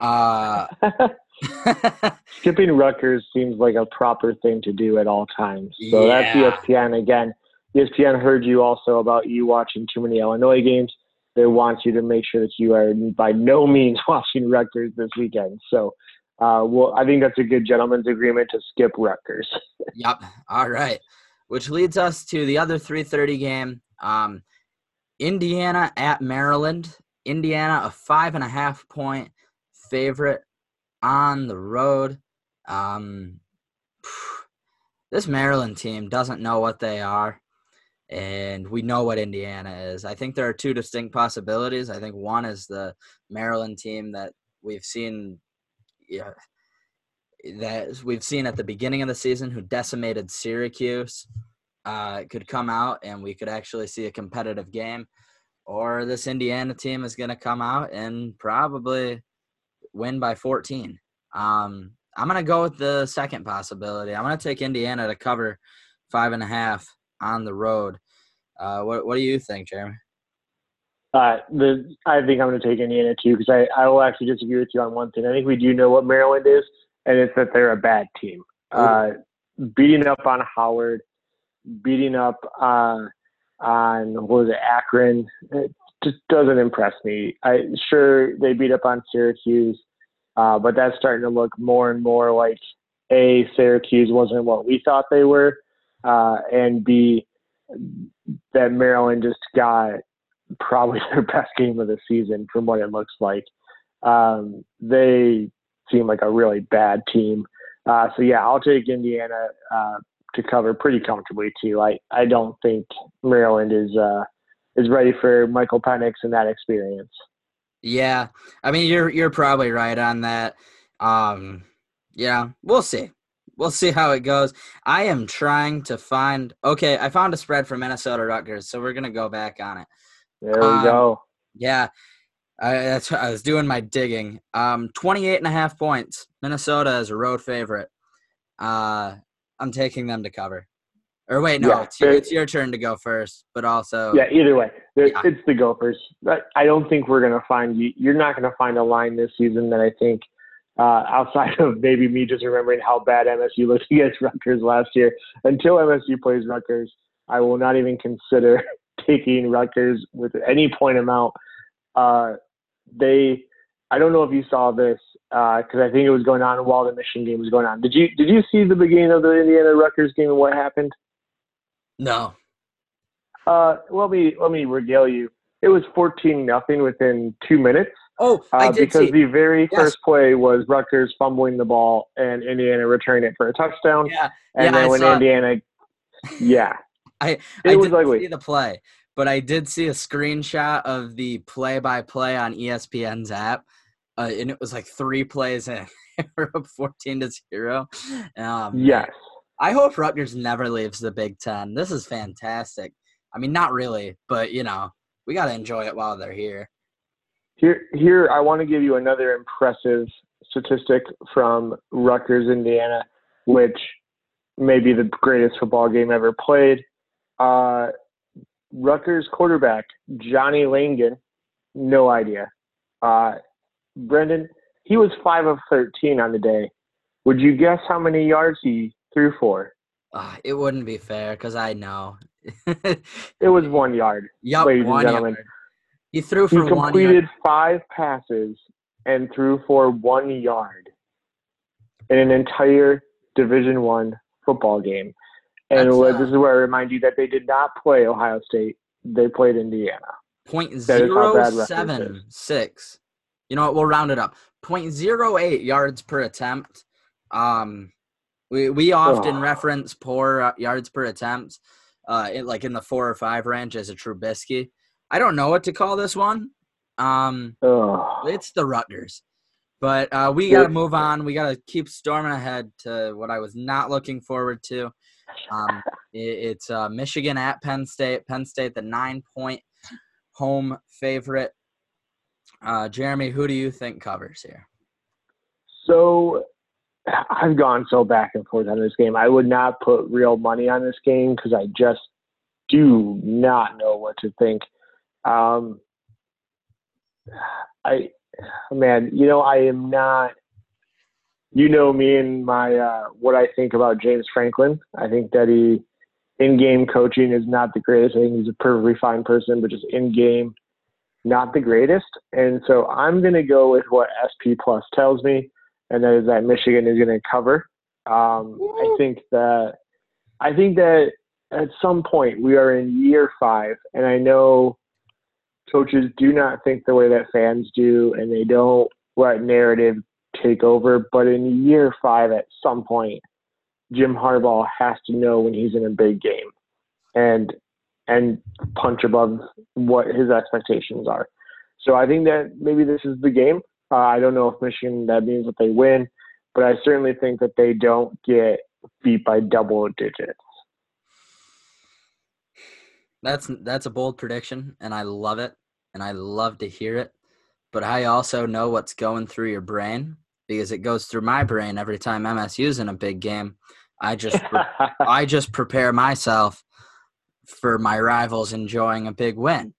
Uh, Skipping Rutgers seems like a proper thing to do at all times. So yeah. that's ESPN again. ESPN heard you also about you watching too many Illinois games. They want you to make sure that you are by no means watching Rutgers this weekend. So, uh, well, I think that's a good gentleman's agreement to skip Rutgers. yep. All right. Which leads us to the other 3:30 game. Um, Indiana at Maryland. Indiana a five and a half point favorite on the road. Um, this Maryland team doesn't know what they are, and we know what Indiana is. I think there are two distinct possibilities. I think one is the Maryland team that we've seen. Yeah, that we've seen at the beginning of the season who decimated Syracuse uh, could come out and we could actually see a competitive game. Or this Indiana team is going to come out and probably win by 14. Um, I'm going to go with the second possibility. I'm going to take Indiana to cover five and a half on the road. Uh, what, what do you think, Jeremy? Uh, the, I think I'm going to take Indiana too because I, I will actually disagree with you on one thing. I think we do know what Maryland is, and it's that they're a bad team. Uh, beating up on Howard, beating up uh, on what was it, Akron, it just doesn't impress me. I sure they beat up on Syracuse. Uh, but that's starting to look more and more like a Syracuse wasn't what we thought they were, uh, and b that Maryland just got probably their best game of the season from what it looks like. Um, they seem like a really bad team. Uh, so yeah, I'll take Indiana uh, to cover pretty comfortably too. I, I don't think Maryland is uh, is ready for Michael Penix and that experience. Yeah, I mean you're you're probably right on that. Um, yeah, we'll see. We'll see how it goes. I am trying to find. Okay, I found a spread for Minnesota Rutgers, so we're gonna go back on it. There we um, go. Yeah, I, that's I was doing my digging. Um, 28 and a half points. Minnesota is a road favorite. Uh, I'm taking them to cover. Or wait, no, yeah, it's, your, it's, your, turn to go first, but also yeah. Either way, yeah. it's the Gophers. I don't think we're gonna find you. You're not gonna find a line this season that I think, uh, outside of maybe me just remembering how bad MSU looked against Rutgers last year. Until MSU plays Rutgers, I will not even consider taking Rutgers with any point amount. Uh, they, I don't know if you saw this because uh, I think it was going on while the Michigan game was going on. Did you did you see the beginning of the Indiana Rutgers game and what happened? No. Uh, let me let me regale you. It was fourteen nothing within two minutes. Oh, I uh, because the very yes. first play was Rutgers fumbling the ball and Indiana returning it for a touchdown. Yeah, and yeah, then I when Indiana, yeah, I it I was didn't ugly. see the play, but I did see a screenshot of the play-by-play on ESPN's app, uh, and it was like three plays in. we're up fourteen to zero. Um, yes. I hope Rutgers never leaves the Big Ten. This is fantastic. I mean, not really, but you know, we got to enjoy it while they're here. Here, here, I want to give you another impressive statistic from Rutgers, Indiana, which may be the greatest football game ever played. Uh, Rutgers quarterback Johnny Langan, no idea. Uh, Brendan, he was five of thirteen on the day. Would you guess how many yards he threw for? Uh, it wouldn't be fair because I know. it was one yard. Yep, ladies one and gentlemen. Yard. He threw for he completed five passes and threw for one yard in an entire Division One football game. And uh, this is where I remind you that they did not play Ohio State; they played Indiana. Point zero seven six. You know what? We'll round it up. Point zero eight yards per attempt. Um, we we often oh. reference poor yards per attempt, uh, in, like in the four or five range as a Trubisky. I don't know what to call this one. Um, oh. it's the Rutgers, but uh, we got to move on. We got to keep storming ahead to what I was not looking forward to. Um, it, it's uh, Michigan at Penn State. Penn State, the nine point home favorite. Uh, Jeremy, who do you think covers here? So I've gone so back and forth on this game. I would not put real money on this game because I just do not know what to think. Um, I, man, you know, I am not. You know me and my uh, what I think about James Franklin. I think that he in-game coaching is not the greatest. I think he's a perfectly fine person, but just in-game, not the greatest. And so I'm going to go with what SP Plus tells me and that is that Michigan is going to cover. Um, I think that I think that at some point we are in year five, and I know coaches do not think the way that fans do, and they don't let narrative take over. But in year five, at some point, Jim Harbaugh has to know when he's in a big game, and and punch above what his expectations are. So I think that maybe this is the game. Uh, I don't know if Michigan that means that they win, but I certainly think that they don't get beat by double digits. That's that's a bold prediction, and I love it, and I love to hear it. But I also know what's going through your brain because it goes through my brain every time MSU's in a big game. I just I just prepare myself for my rivals enjoying a big win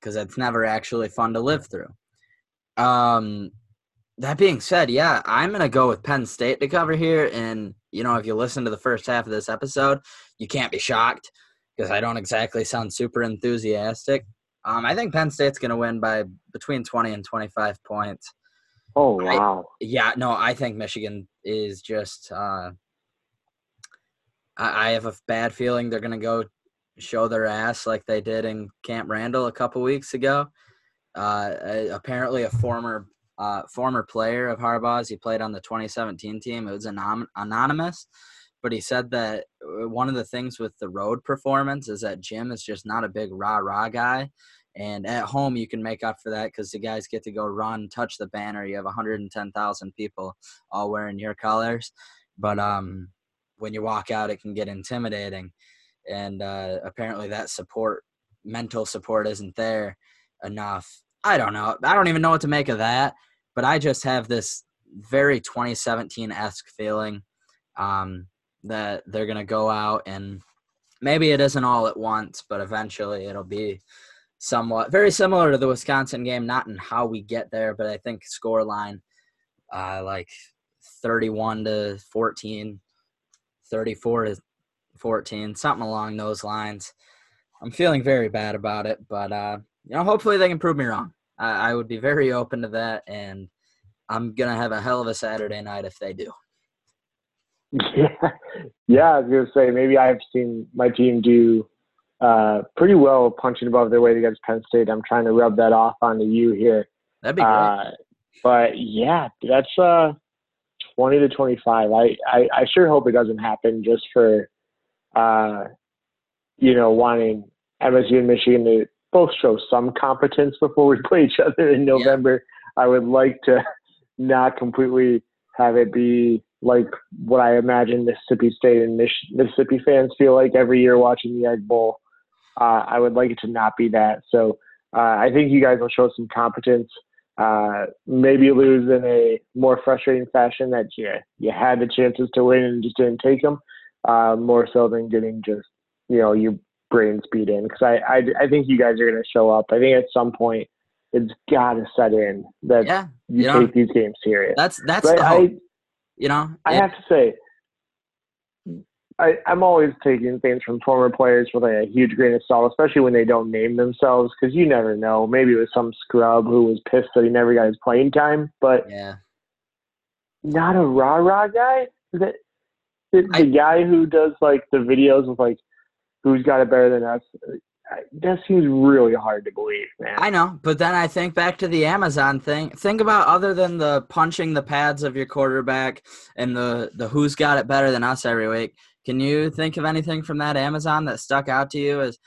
because it's never actually fun to live through. Um, that being said, yeah, I'm gonna go with Penn State to cover here. And you know, if you listen to the first half of this episode, you can't be shocked because I don't exactly sound super enthusiastic. Um, I think Penn State's gonna win by between 20 and 25 points. Oh wow. I, yeah, no, I think Michigan is just. Uh, I, I have a bad feeling they're going to go show their ass like they did in Camp Randall a couple weeks ago. Uh, apparently, a former uh, former player of Harbaugh's, he played on the 2017 team. It was anon- anonymous, but he said that uh, one of the things with the road performance is that Jim is just not a big rah rah guy. And at home, you can make up for that because the guys get to go run, touch the banner. You have 110,000 people all wearing your colors. But um, when you walk out, it can get intimidating. And uh, apparently, that support, mental support, isn't there enough. I don't know. I don't even know what to make of that. But I just have this very 2017 esque feeling um, that they're going to go out and maybe it isn't all at once, but eventually it'll be somewhat very similar to the Wisconsin game, not in how we get there, but I think score line uh, like 31 to 14, 34 to 14, something along those lines. I'm feeling very bad about it, but uh, you know, hopefully they can prove me wrong. I, I would be very open to that, and I'm gonna have a hell of a Saturday night if they do. Yeah, yeah. I was gonna say maybe I've seen my team do uh, pretty well punching above their weight against Penn State. I'm trying to rub that off onto you here. That'd be great. Uh, but yeah, that's uh, 20 to 25. I, I, I sure hope it doesn't happen just for, uh, you know, wanting MSU and Michigan to both show some competence before we play each other in November. Yeah. I would like to not completely have it be like what I imagine Mississippi State and Mississippi fans feel like every year watching the Egg Bowl. Uh, I would like it to not be that. So uh, I think you guys will show some competence. Uh, maybe lose in a more frustrating fashion that you you had the chances to win and just didn't take them. Uh, more so than getting just you know your brains beat in because I, I I think you guys are going to show up. I think at some point it's got to set in that yeah, you, you take know, these games serious. That's that's but the hope. You know, I have to say I, I'm always taking things from former players with like a huge grain of salt, especially when they don't name themselves, because you never know. Maybe it was some scrub who was pissed that he never got his playing time, but yeah, not a rah rah guy. It the, I, the guy who does like the videos of like who's got it better than us? That seems really hard to believe, man. I know, but then I think back to the Amazon thing. Think about other than the punching the pads of your quarterback and the the who's got it better than us every week can you think of anything from that Amazon that stuck out to you as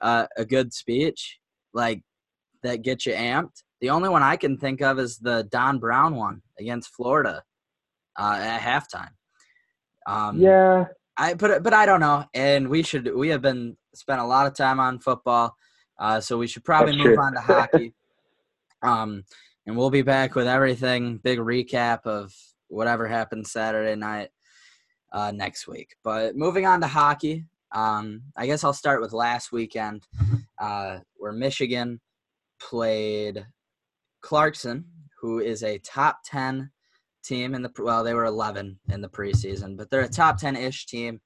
uh, a good speech, like that gets you amped? The only one I can think of is the Don Brown one against Florida uh, at halftime. Um, yeah, I but but I don't know, and we should we have been spent a lot of time on football, uh, so we should probably That's move true. on to hockey. um, and we'll be back with everything, big recap of whatever happened Saturday night uh, next week. But moving on to hockey, um, I guess I'll start with last weekend uh, where Michigan played Clarkson, who is a top 10 team in the well, they were 11 in the preseason, but they're a top 10 ish team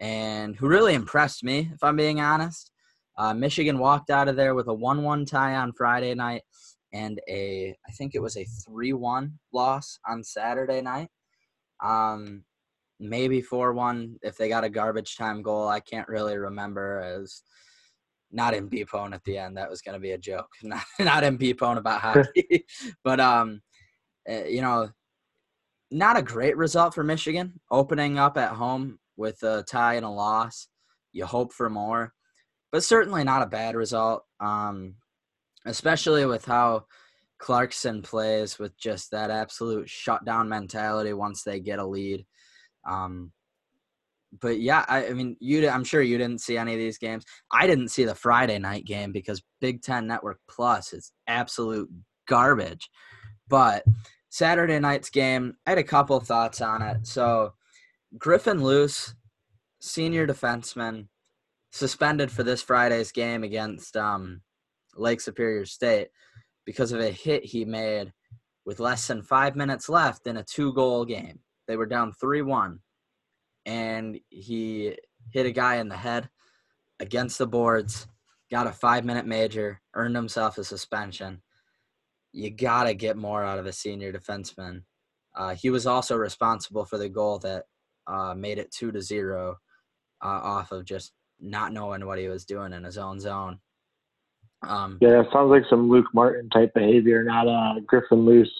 and who really impressed me, if I'm being honest. Uh, Michigan walked out of there with a 1 1 tie on Friday night and a, I think it was a 3 1 loss on Saturday night. Um, maybe 4 1 if they got a garbage time goal. I can't really remember as not in Pone at the end. That was going to be a joke. Not, not in Pone about hockey. but, um, eh, you know, not a great result for Michigan opening up at home with a tie and a loss. You hope for more, but certainly not a bad result. Um, especially with how Clarkson plays with just that absolute shutdown mentality once they get a lead. Um, but yeah, I, I, mean, you. I'm sure you didn't see any of these games. I didn't see the Friday night game because Big Ten Network Plus is absolute garbage. But Saturday night's game, I had a couple thoughts on it. So, Griffin Luce, senior defenseman, suspended for this Friday's game against um, Lake Superior State because of a hit he made with less than five minutes left in a two-goal game. They were down 3 1. And he hit a guy in the head against the boards, got a five minute major, earned himself a suspension. you gotta get more out of a senior defenseman. Uh, he was also responsible for the goal that uh, made it two to zero uh, off of just not knowing what he was doing in his own zone. Um, yeah, it sounds like some Luke Martin type behavior, not a Griffin Luce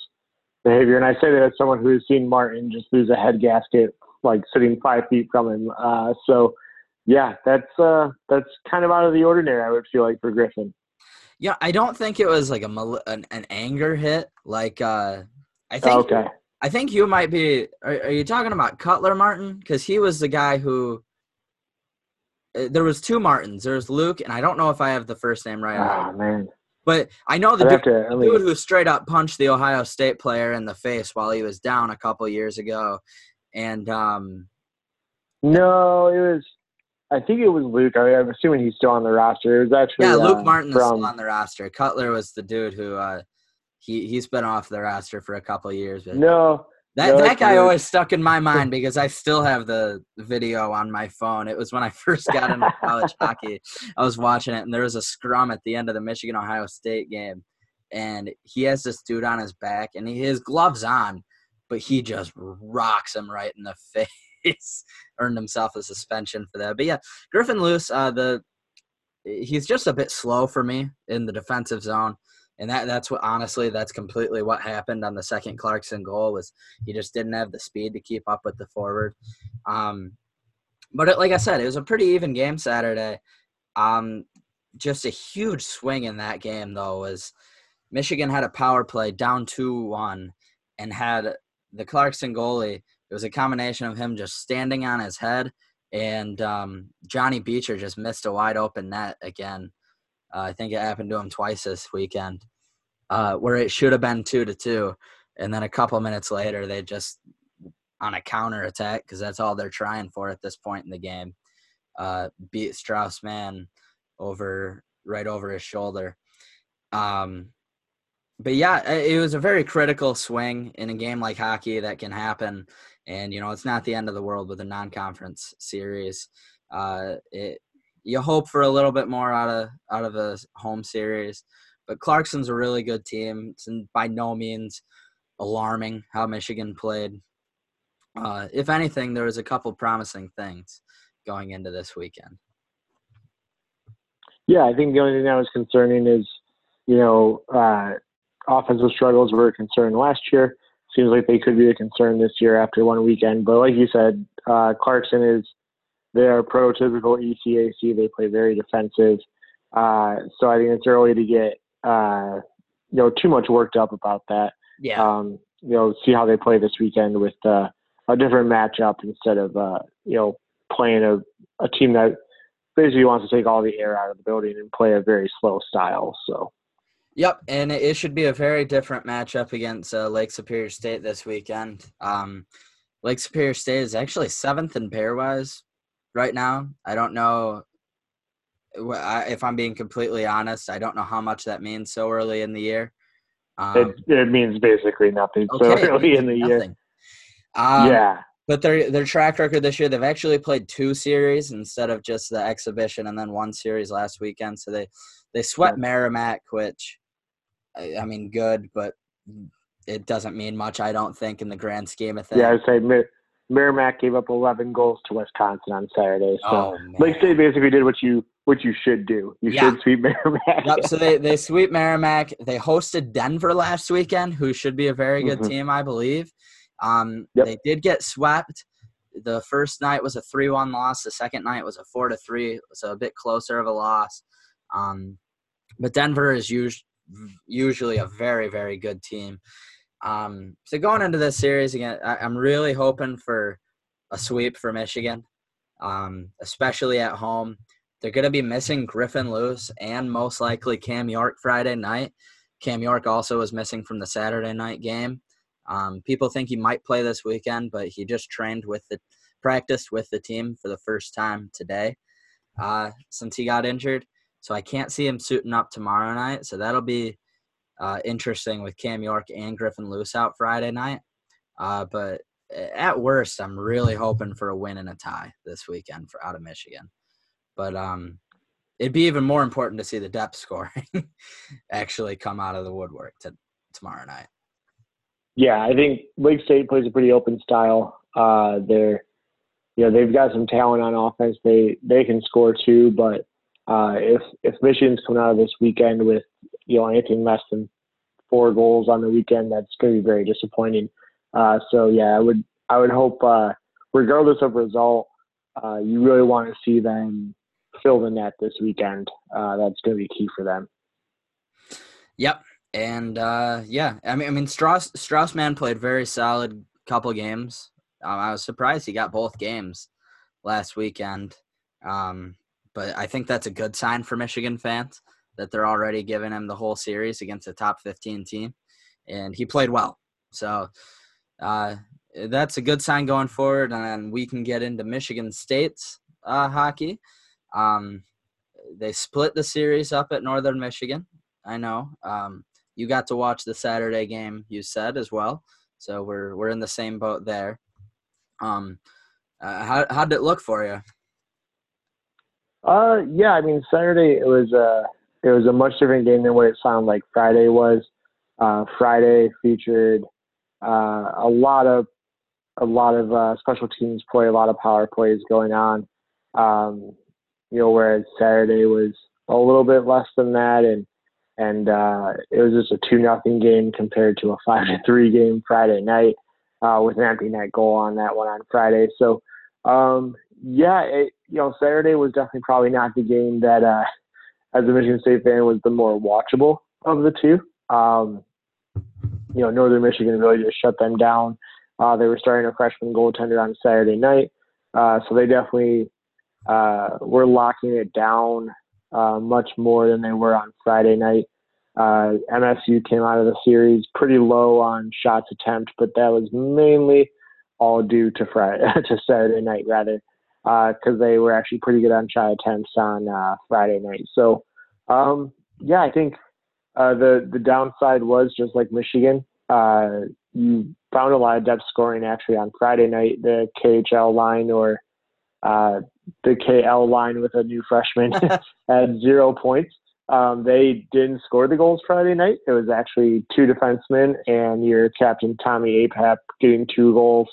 behavior. And I say that as someone who has seen Martin just lose a head gasket like sitting five feet from him. Uh, so yeah, that's uh, that's kind of out of the ordinary. I would feel like for Griffin. Yeah, I don't think it was like a an, an anger hit. Like uh, I think okay. I think you might be. Are, are you talking about Cutler Martin? Because he was the guy who. Uh, there was two Martins. There's Luke, and I don't know if I have the first name right. Oh man. But I know the dude, to, dude, who straight up punched the Ohio State player in the face while he was down a couple years ago, and um. No, it was. I think it was Luke. I am assuming he's still on the roster. It was actually yeah, Luke uh, Martin from, is still on the roster. Cutler was the dude who uh, he he's been off the roster for a couple years. But no, that no, that guy weird. always stuck in my mind because I still have the video on my phone. It was when I first got into college hockey. I was watching it, and there was a scrum at the end of the Michigan Ohio State game, and he has this dude on his back, and he has gloves on, but he just rocks him right in the face. Earned himself a suspension for that. But yeah, Griffin Luce, uh, the he's just a bit slow for me in the defensive zone and that that's what honestly that's completely what happened on the second Clarkson goal was he just didn't have the speed to keep up with the forward. Um, but it, like I said, it was a pretty even game Saturday. Um, just a huge swing in that game though was Michigan had a power play down two one and had the Clarkson goalie. It was a combination of him just standing on his head and um, Johnny Beecher just missed a wide open net again uh, I think it happened to him twice this weekend, uh, where it should have been two to two, and then a couple minutes later they just on a counter attack because that's all they're trying for at this point in the game. Uh, beat Strauss Mann over right over his shoulder. Um, but yeah, it was a very critical swing in a game like hockey that can happen. And you know, it's not the end of the world with a non-conference series. Uh, it you hope for a little bit more out of out of a home series. But Clarkson's a really good team. It's by no means alarming how Michigan played. Uh, if anything, there was a couple promising things going into this weekend. Yeah, I think the only thing that was concerning is, you know, uh, offensive struggles were a concern last year. Seems like they could be a concern this year after one weekend. But like you said, uh, Clarkson is they are prototypical ECAC. They play very defensive. Uh, so I think it's early to get uh, you know too much worked up about that. Yeah. Um, you know, see how they play this weekend with uh, a different matchup instead of uh, you know playing a, a team that basically wants to take all the air out of the building and play a very slow style. So. Yep, and it should be a very different matchup against uh, Lake Superior State this weekend. Um, Lake Superior State is actually seventh in pairwise right now. I don't know if I'm being completely honest. I don't know how much that means so early in the year. Um, it, it means basically nothing okay, so early in the nothing. year. Um, yeah. But their their track record this year, they've actually played two series instead of just the exhibition and then one series last weekend. So they they swept yeah. Merrimack, which I mean, good, but it doesn't mean much. I don't think in the grand scheme of things. Yeah, I'd say Merrimack gave up 11 goals to Wisconsin on Saturday. So oh, Lake State basically did what you what you should do. You yeah. should sweep Merrimack. Yep, so they, they sweep Merrimack. They hosted Denver last weekend, who should be a very good mm-hmm. team, I believe. Um, yep. They did get swept. The first night was a 3 1 loss. The second night was a 4 to 3, so a bit closer of a loss. Um, but Denver is us- usually a very, very good team. Um, so going into this series again, I, am really hoping for a sweep for Michigan, um, especially at home. They're going to be missing Griffin Luce and most likely Cam York Friday night. Cam York also was missing from the Saturday night game. Um, people think he might play this weekend, but he just trained with the practiced with the team for the first time today uh, since he got injured. So I can't see him suiting up tomorrow night. So that'll be uh, interesting with Cam York and Griffin Luce out Friday night. Uh, but at worst, I'm really hoping for a win and a tie this weekend for out of Michigan. But um, it'd be even more important to see the depth scoring actually come out of the woodwork to tomorrow night. Yeah, I think Lake State plays a pretty open style. Uh, they're, you know, they've got some talent on offense. They they can score too, but uh, if if Michigan's coming out of this weekend with you know anything less than four goals on the weekend, that's going to be very disappointing. Uh, so yeah, I would I would hope, uh, regardless of result, uh, you really want to see them fill the net this weekend. Uh, that's going to be key for them. Yep, and uh, yeah, I mean, I mean, Strauss Straussman played very solid couple games. Um, I was surprised he got both games last weekend, um, but I think that's a good sign for Michigan fans that they're already giving him the whole series against a top 15 team, and he played well. So uh, that's a good sign going forward, and we can get into Michigan State's uh, hockey. Um, they split the series up at Northern Michigan. I know. Um, you got to watch the Saturday game. You said as well, so we're we're in the same boat there. Um, uh, how how did it look for you? Uh, yeah. I mean, Saturday it was a it was a much different game than what it sounded like Friday was. Uh, Friday featured uh, a lot of a lot of uh, special teams play, a lot of power plays going on. Um, you know, whereas Saturday was a little bit less than that, and and uh, it was just a two nothing game compared to a five to three game Friday night uh, with an empty net goal on that one on Friday. So um, yeah, it, you know, Saturday was definitely probably not the game that, uh, as a Michigan State fan, was the more watchable of the two. Um, you know, Northern Michigan really just shut them down. Uh, they were starting a freshman goaltender on Saturday night, uh, so they definitely uh, were locking it down uh, much more than they were on Friday night. Uh, MSU came out of the series pretty low on shots attempt, but that was mainly all due to Friday to Saturday night rather, because uh, they were actually pretty good on shot attempts on Friday night. So, um, yeah, I think the the downside was just like Michigan uh, you found a lot of depth scoring actually on Friday night, the KHL line or uh, the KL line with a new freshman had zero points. Um, they didn't score the goals Friday night. It was actually two defensemen and your captain Tommy Apap getting two goals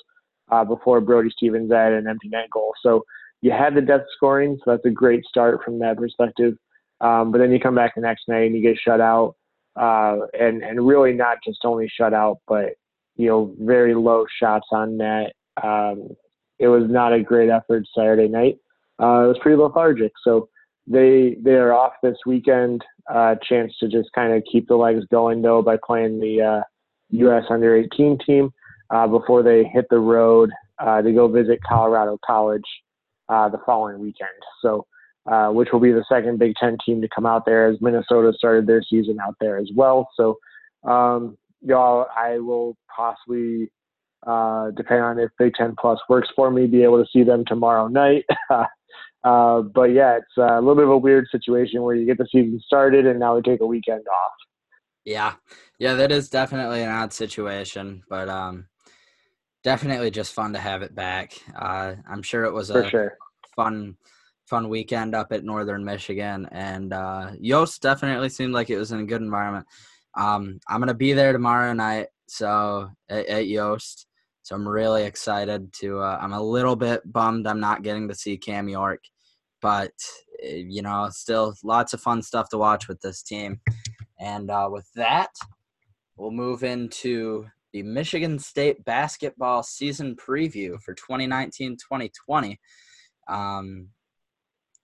uh, before Brody Stevens had an empty net goal. So you had the depth scoring, so that's a great start from that perspective. Um, but then you come back the next night and you get shut out uh, and and really not just only shut out, but you know very low shots on net. Um, it was not a great effort Saturday night. Uh, it was pretty lethargic. So they they are off this weekend. Uh, chance to just kind of keep the legs going though by playing the uh, U.S. Under 18 team uh, before they hit the road uh, to go visit Colorado College uh, the following weekend. So uh, which will be the second Big Ten team to come out there as Minnesota started their season out there as well. So, um, y'all, I will possibly, uh, depending on if Big Ten Plus works for me, be able to see them tomorrow night. uh, but yeah, it's a little bit of a weird situation where you get the season started and now we take a weekend off. Yeah, yeah, that is definitely an odd situation, but um, definitely just fun to have it back. Uh, I'm sure it was a sure. fun fun weekend up at Northern Michigan, and uh, Yost definitely seemed like it was in a good environment. Um, I'm gonna be there tomorrow night, so at, at Yost. So I'm really excited to. Uh, I'm a little bit bummed I'm not getting to see Cam York, but eh, you know, still lots of fun stuff to watch with this team. And uh, with that, we'll move into the Michigan State basketball season preview for 2019-2020. Um,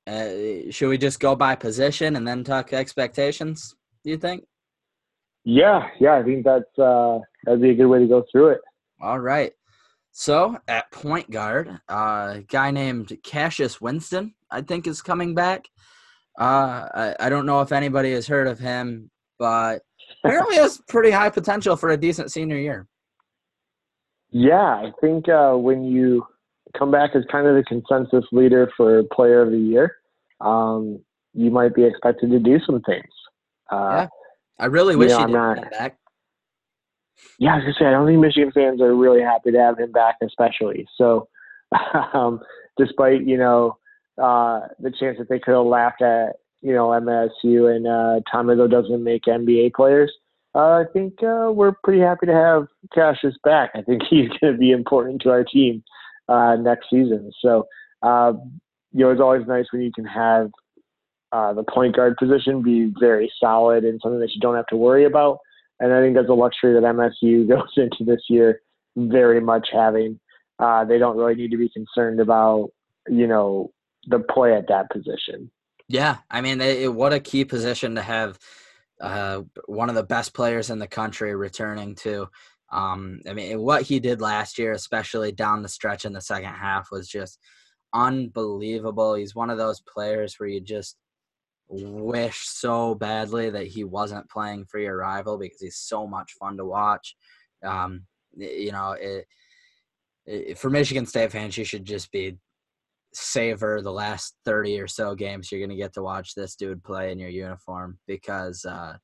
uh, should we just go by position and then talk expectations? Do you think? Yeah, yeah, I think that's uh, that'd be a good way to go through it. All right. So at point guard, uh, a guy named Cassius Winston, I think, is coming back. Uh, I, I don't know if anybody has heard of him, but apparently has pretty high potential for a decent senior year. Yeah, I think uh, when you come back as kind of the consensus leader for Player of the Year, um, you might be expected to do some things. Uh, yeah, I really wish you know, he did come back. Yeah, I was gonna say I don't think Michigan fans are really happy to have him back, especially. So, um, despite you know uh, the chance that they could have laughed at you know MSU and uh, Tom Izzo doesn't make NBA players, uh, I think uh, we're pretty happy to have Cassius back. I think he's going to be important to our team uh, next season. So, uh, you know, it's always nice when you can have uh, the point guard position be very solid and something that you don't have to worry about. And I think that's a luxury that MSU goes into this year very much having. Uh, they don't really need to be concerned about, you know, the play at that position. Yeah, I mean, it, what a key position to have uh, one of the best players in the country returning to. Um, I mean, what he did last year, especially down the stretch in the second half, was just unbelievable. He's one of those players where you just wish so badly that he wasn't playing for your rival because he's so much fun to watch. Um, you know, it, it, for Michigan State fans, you should just be savor the last 30 or so games you're going to get to watch this dude play in your uniform because uh,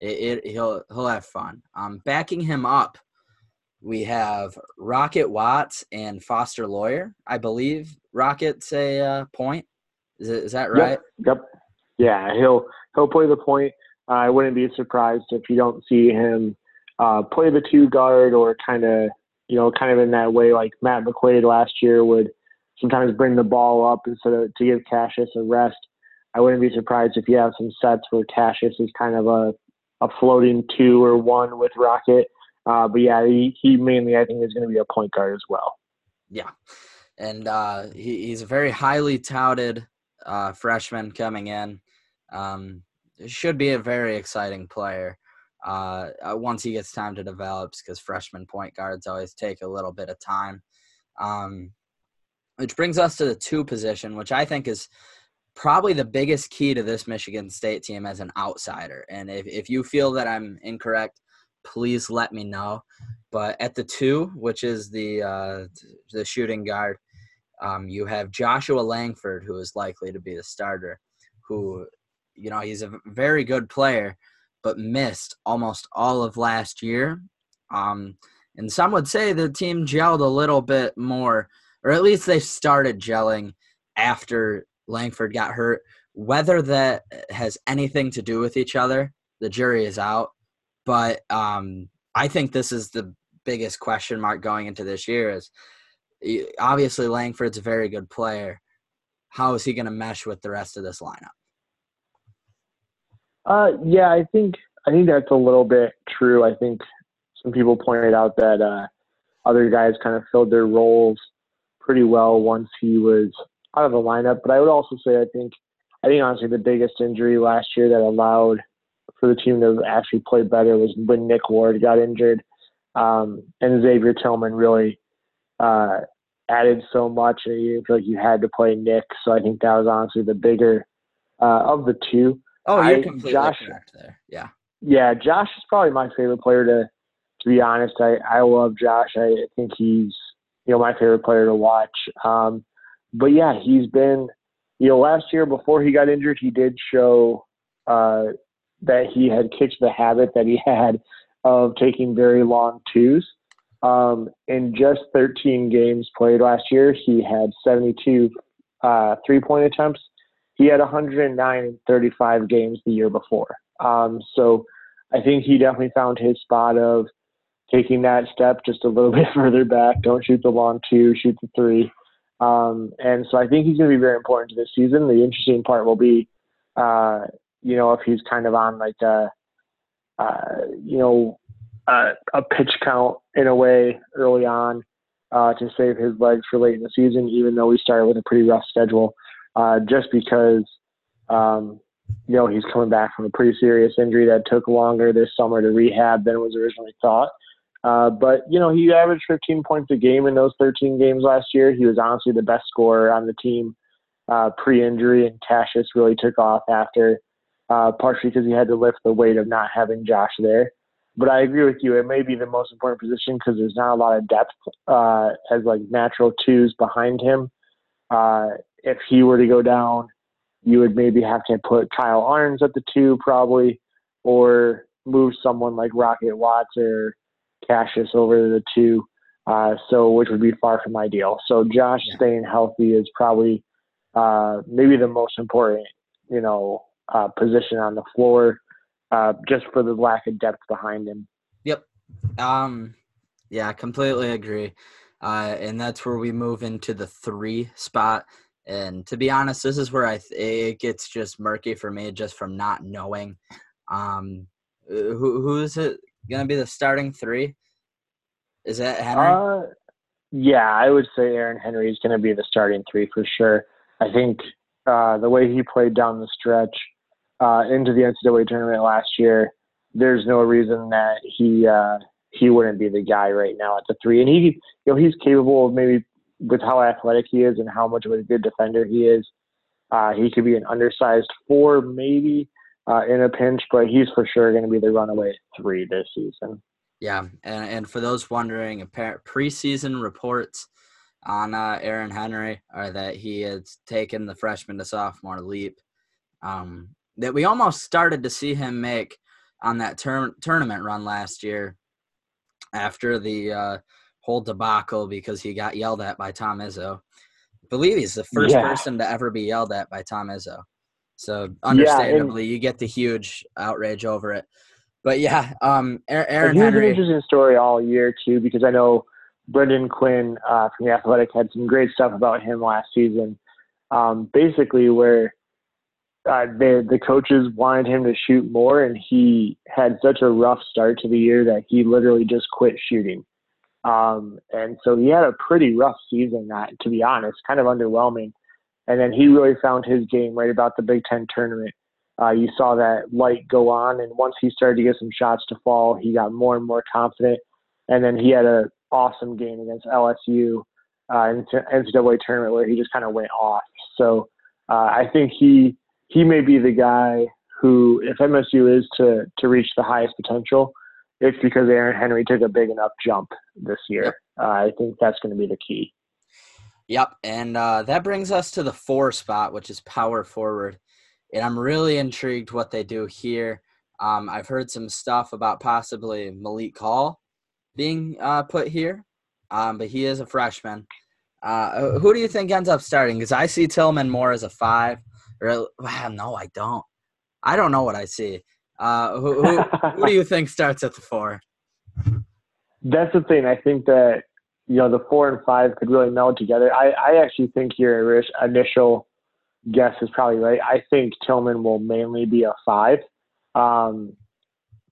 it, it, he'll he'll have fun. Um, backing him up, we have Rocket Watts and Foster Loyer. I believe Rocket's a uh, point. Is, it, is that right? Yep. yep. Yeah, he'll he'll play the point. Uh, I wouldn't be surprised if you don't see him uh, play the two guard or kind of you know kind of in that way like Matt McQuaid last year would sometimes bring the ball up instead of to give Cassius a rest. I wouldn't be surprised if you have some sets where Cassius is kind of a, a floating two or one with Rocket. Uh, but yeah, he, he mainly I think is going to be a point guard as well. Yeah, and uh, he, he's a very highly touted uh, freshman coming in. Um, should be a very exciting player uh, uh once he gets time to develop, because freshman point guards always take a little bit of time. Um, which brings us to the two position, which I think is probably the biggest key to this Michigan State team as an outsider. And if, if you feel that I'm incorrect, please let me know. But at the two, which is the uh, the shooting guard, um, you have Joshua Langford, who is likely to be the starter. Who, you know, he's a very good player, but missed almost all of last year. Um, and some would say the team gelled a little bit more or at least they started gelling after Langford got hurt. Whether that has anything to do with each other, the jury is out. But um, I think this is the biggest question mark going into this year. Is obviously Langford's a very good player. How is he going to mesh with the rest of this lineup? Uh, yeah, I think I think that's a little bit true. I think some people pointed out that uh, other guys kind of filled their roles pretty well once he was out of the lineup. But I would also say I think I think honestly the biggest injury last year that allowed for the team to actually play better was when Nick Ward got injured. Um, and Xavier Tillman really uh, added so much, and you feel like you had to play Nick. So I think that was honestly the bigger uh, of the two. Oh, you're I, completely Josh, correct there. Yeah. Yeah, Josh is probably my favorite player to to be honest. I, I love Josh. I think he's you know, my favorite player to watch. Um, but yeah, he's been, you know, last year before he got injured, he did show uh, that he had kicked the habit that he had of taking very long twos. Um, in just 13 games played last year, he had 72 uh, three point attempts. He had 109 in 35 games the year before. Um, so I think he definitely found his spot of taking that step just a little bit further back. Don't shoot the long two, shoot the three. Um, and so I think he's going to be very important to this season. The interesting part will be, uh, you know, if he's kind of on like a, uh, you know, uh, a pitch count in a way early on uh, to save his legs for late in the season, even though we started with a pretty rough schedule, uh, just because, um, you know, he's coming back from a pretty serious injury that took longer this summer to rehab than was originally thought. Uh, but you know, he averaged 15 points a game in those 13 games last year. He was honestly the best scorer on the team uh, pre-injury, and Cassius really took off after, uh, partially because he had to lift the weight of not having Josh there. But I agree with you; it may be the most important position because there's not a lot of depth uh, as like natural twos behind him. Uh, if he were to go down, you would maybe have to put Kyle Ahrens at the two, probably, or move someone like Rocket Watts or Cassius over the two, uh, so which would be far from ideal. So Josh yeah. staying healthy is probably uh, maybe the most important, you know, uh, position on the floor. uh, just for the lack of depth behind him. Yep. Um, yeah, completely agree. Uh, and that's where we move into the three spot. And to be honest, this is where I th- it gets just murky for me, just from not knowing. Um, who who is it gonna be the starting three? Is that Henry? Uh, yeah, I would say Aaron Henry is going to be the starting three for sure. I think uh, the way he played down the stretch uh, into the NCAA tournament last year, there's no reason that he uh, he wouldn't be the guy right now at the three. And he, you know, he's capable of maybe with how athletic he is and how much of a good defender he is. Uh, he could be an undersized four, maybe uh, in a pinch, but he's for sure going to be the runaway three this season. Yeah, and and for those wondering, apparent preseason reports on uh, Aaron Henry are that he has taken the freshman to sophomore leap. Um, that we almost started to see him make on that tur- tournament run last year after the uh, whole debacle because he got yelled at by Tom Izzo. I believe he's the first yeah. person to ever be yelled at by Tom Izzo. So understandably, yeah, you get the huge outrage over it. But yeah, um, Aaron Henry. an interesting story all year too because I know Brendan Quinn uh, from the Athletic had some great stuff about him last season. Um, basically, where uh, the the coaches wanted him to shoot more, and he had such a rough start to the year that he literally just quit shooting. Um, and so he had a pretty rough season. That, to be honest, kind of underwhelming. And then he really found his game right about the Big Ten tournament. Uh, you saw that light go on, and once he started to get some shots to fall, he got more and more confident. And then he had an awesome game against LSU uh, in the NCAA tournament where he just kind of went off. So uh, I think he he may be the guy who, if MSU is to to reach the highest potential, it's because Aaron Henry took a big enough jump this year. Uh, I think that's going to be the key. Yep, and uh, that brings us to the four spot, which is power forward and I'm really intrigued what they do here. Um, I've heard some stuff about possibly Malik Hall being uh, put here, um, but he is a freshman. Uh, who do you think ends up starting? Because I see Tillman more as a five, or well, no, I don't. I don't know what I see. Uh, who, who, who do you think starts at the four? That's the thing. I think that you know the four and five could really meld together. I, I actually think your initial guess is probably right. I think Tillman will mainly be a five um,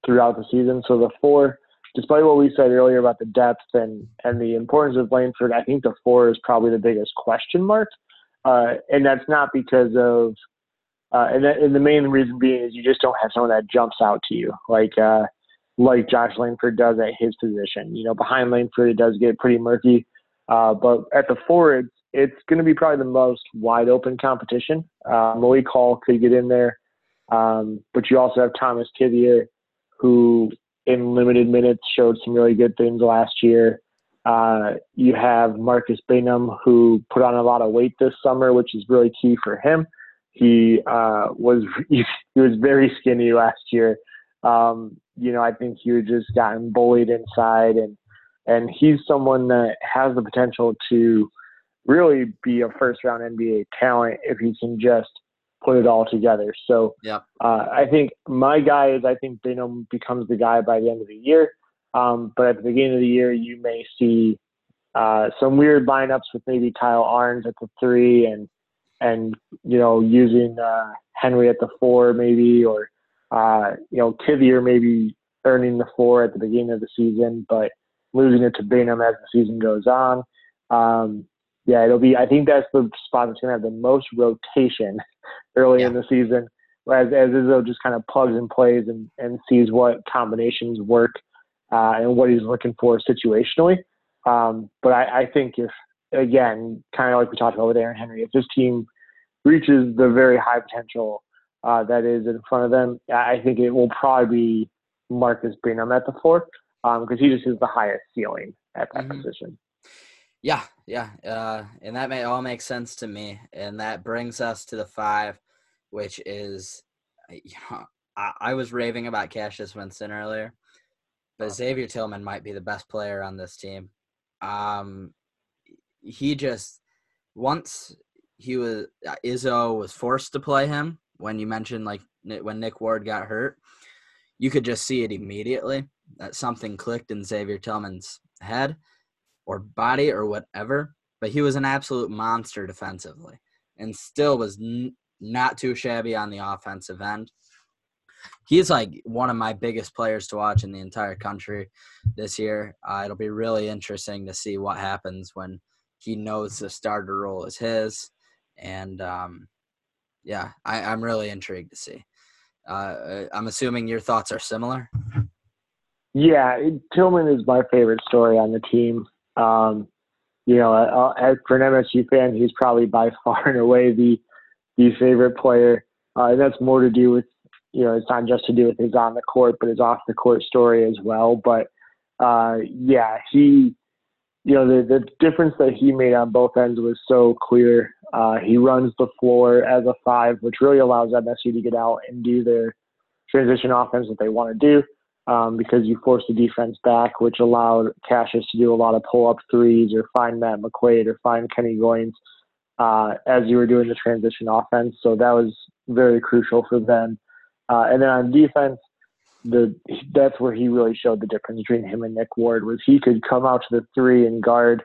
throughout the season. So the four, despite what we said earlier about the depth and and the importance of Langford, I think the four is probably the biggest question mark. Uh, and that's not because of, uh, and, that, and the main reason being is you just don't have someone that jumps out to you like uh, like Josh Langford does at his position. You know, behind Langford it does get pretty murky, uh, but at the four it's going to be probably the most wide open competition. Uh, Malik Hall could get in there, um, but you also have Thomas Kithier, who in limited minutes showed some really good things last year. Uh, you have Marcus Bingham, who put on a lot of weight this summer, which is really key for him. He uh, was he was very skinny last year. Um, you know, I think he just gotten bullied inside, and and he's someone that has the potential to really be a first round NBA talent if he can just put it all together. So yeah, uh, I think my guy is I think Bingham becomes the guy by the end of the year. Um, but at the beginning of the year, you may see uh, some weird lineups with maybe Kyle Ahrens at the three and and you know using uh, Henry at the four maybe or uh, you know Kithier maybe earning the four at the beginning of the season, but losing it to Bingham as the season goes on. Um, yeah, it'll be. I think that's the spot that's going to have the most rotation early yeah. in the season, as as Izzo just kind of plugs and plays and and sees what combinations work uh, and what he's looking for situationally. Um, but I, I think if again, kind of like we talked about with Aaron Henry, if this team reaches the very high potential uh, that is in front of them, I think it will probably be Marcus Bingham at the four because um, he just has the highest ceiling at that mm-hmm. position. Yeah, yeah, uh, and that may all make sense to me, and that brings us to the five, which is, you know, I, I was raving about Cassius Winston earlier, but Xavier Tillman might be the best player on this team. Um, he just once he was uh, Izzo was forced to play him when you mentioned like when Nick Ward got hurt. you could just see it immediately that something clicked in Xavier Tillman's head or body or whatever. But he was an absolute monster defensively and still was n- not too shabby on the offensive end. He's like one of my biggest players to watch in the entire country this year. Uh, it'll be really interesting to see what happens when he knows the starter role is his. And um, yeah, I, I'm really intrigued to see. Uh, I'm assuming your thoughts are similar. Yeah, Tillman is my favorite story on the team. Um, you know, uh, as for an MSU fan, he's probably by far and away the the favorite player. Uh, and that's more to do with, you know, it's not just to do with his on the court, but his off the court story as well. But uh, yeah, he, you know, the the difference that he made on both ends was so clear. Uh, he runs the floor as a five, which really allows MSU to get out and do their transition offense that they want to do um, because you force the defense back, which allowed Cassius to do a lot of pull up threes or find Matt McQuaid or find Kenny Goins uh, as you were doing the transition offense. So that was very crucial for them. Uh, and then on defense, the that's where he really showed the difference between him and Nick Ward was he could come out to the three and guard,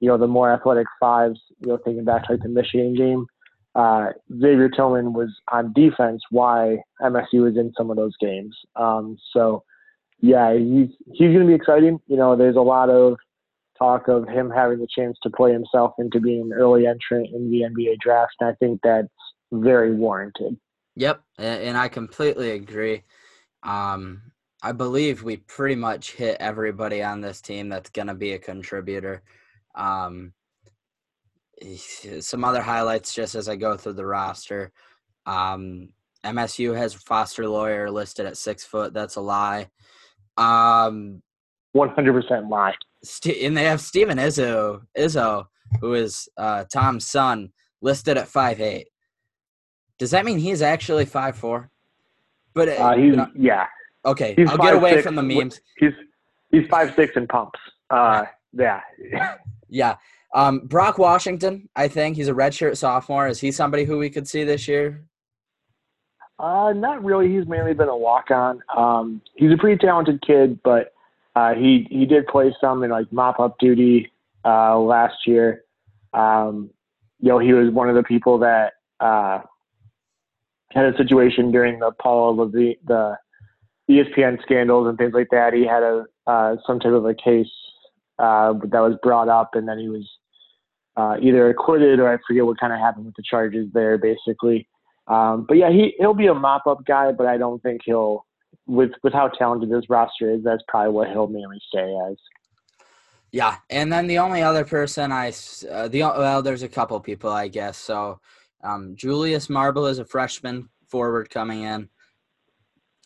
you know, the more athletic fives. You know, thinking back to like the Michigan game, uh, Xavier Tillman was on defense. Why MSU was in some of those games. Um, so yeah, he's he's going to be exciting. You know, there's a lot of talk of him having the chance to play himself into being an early entrant in the NBA draft, and I think that's very warranted. Yep, and I completely agree. Um, I believe we pretty much hit everybody on this team that's going to be a contributor. Um, some other highlights just as I go through the roster. Um, MSU has Foster Loyer listed at six foot. That's a lie. Um, one hundred percent lie. And they have Steven Izzo, Izzo, who is uh, Tom's son, listed at five eight. Does that mean he's actually five four? But uh, uh he's yeah. Okay, he's I'll get away six, from the memes. He's he's five six and pumps. Uh, yeah. yeah. Um, Brock Washington, I think he's a redshirt sophomore. Is he somebody who we could see this year? Uh, not really. He's mainly been a walk on. Um, he's a pretty talented kid, but uh, he he did play some in like mop up duty uh, last year. Um, you know, he was one of the people that uh, had a situation during the Paula Lavigne, the ESPN scandals and things like that. He had a uh, some type of a case uh, that was brought up, and then he was uh, either acquitted or I forget what kind of happened with the charges there, basically. Um, but yeah, he he'll be a mop up guy, but I don't think he'll with with how talented this roster is. That's probably what he'll mainly stay as. Yeah, and then the only other person I uh, the well, there's a couple people I guess. So um, Julius Marble is a freshman forward coming in.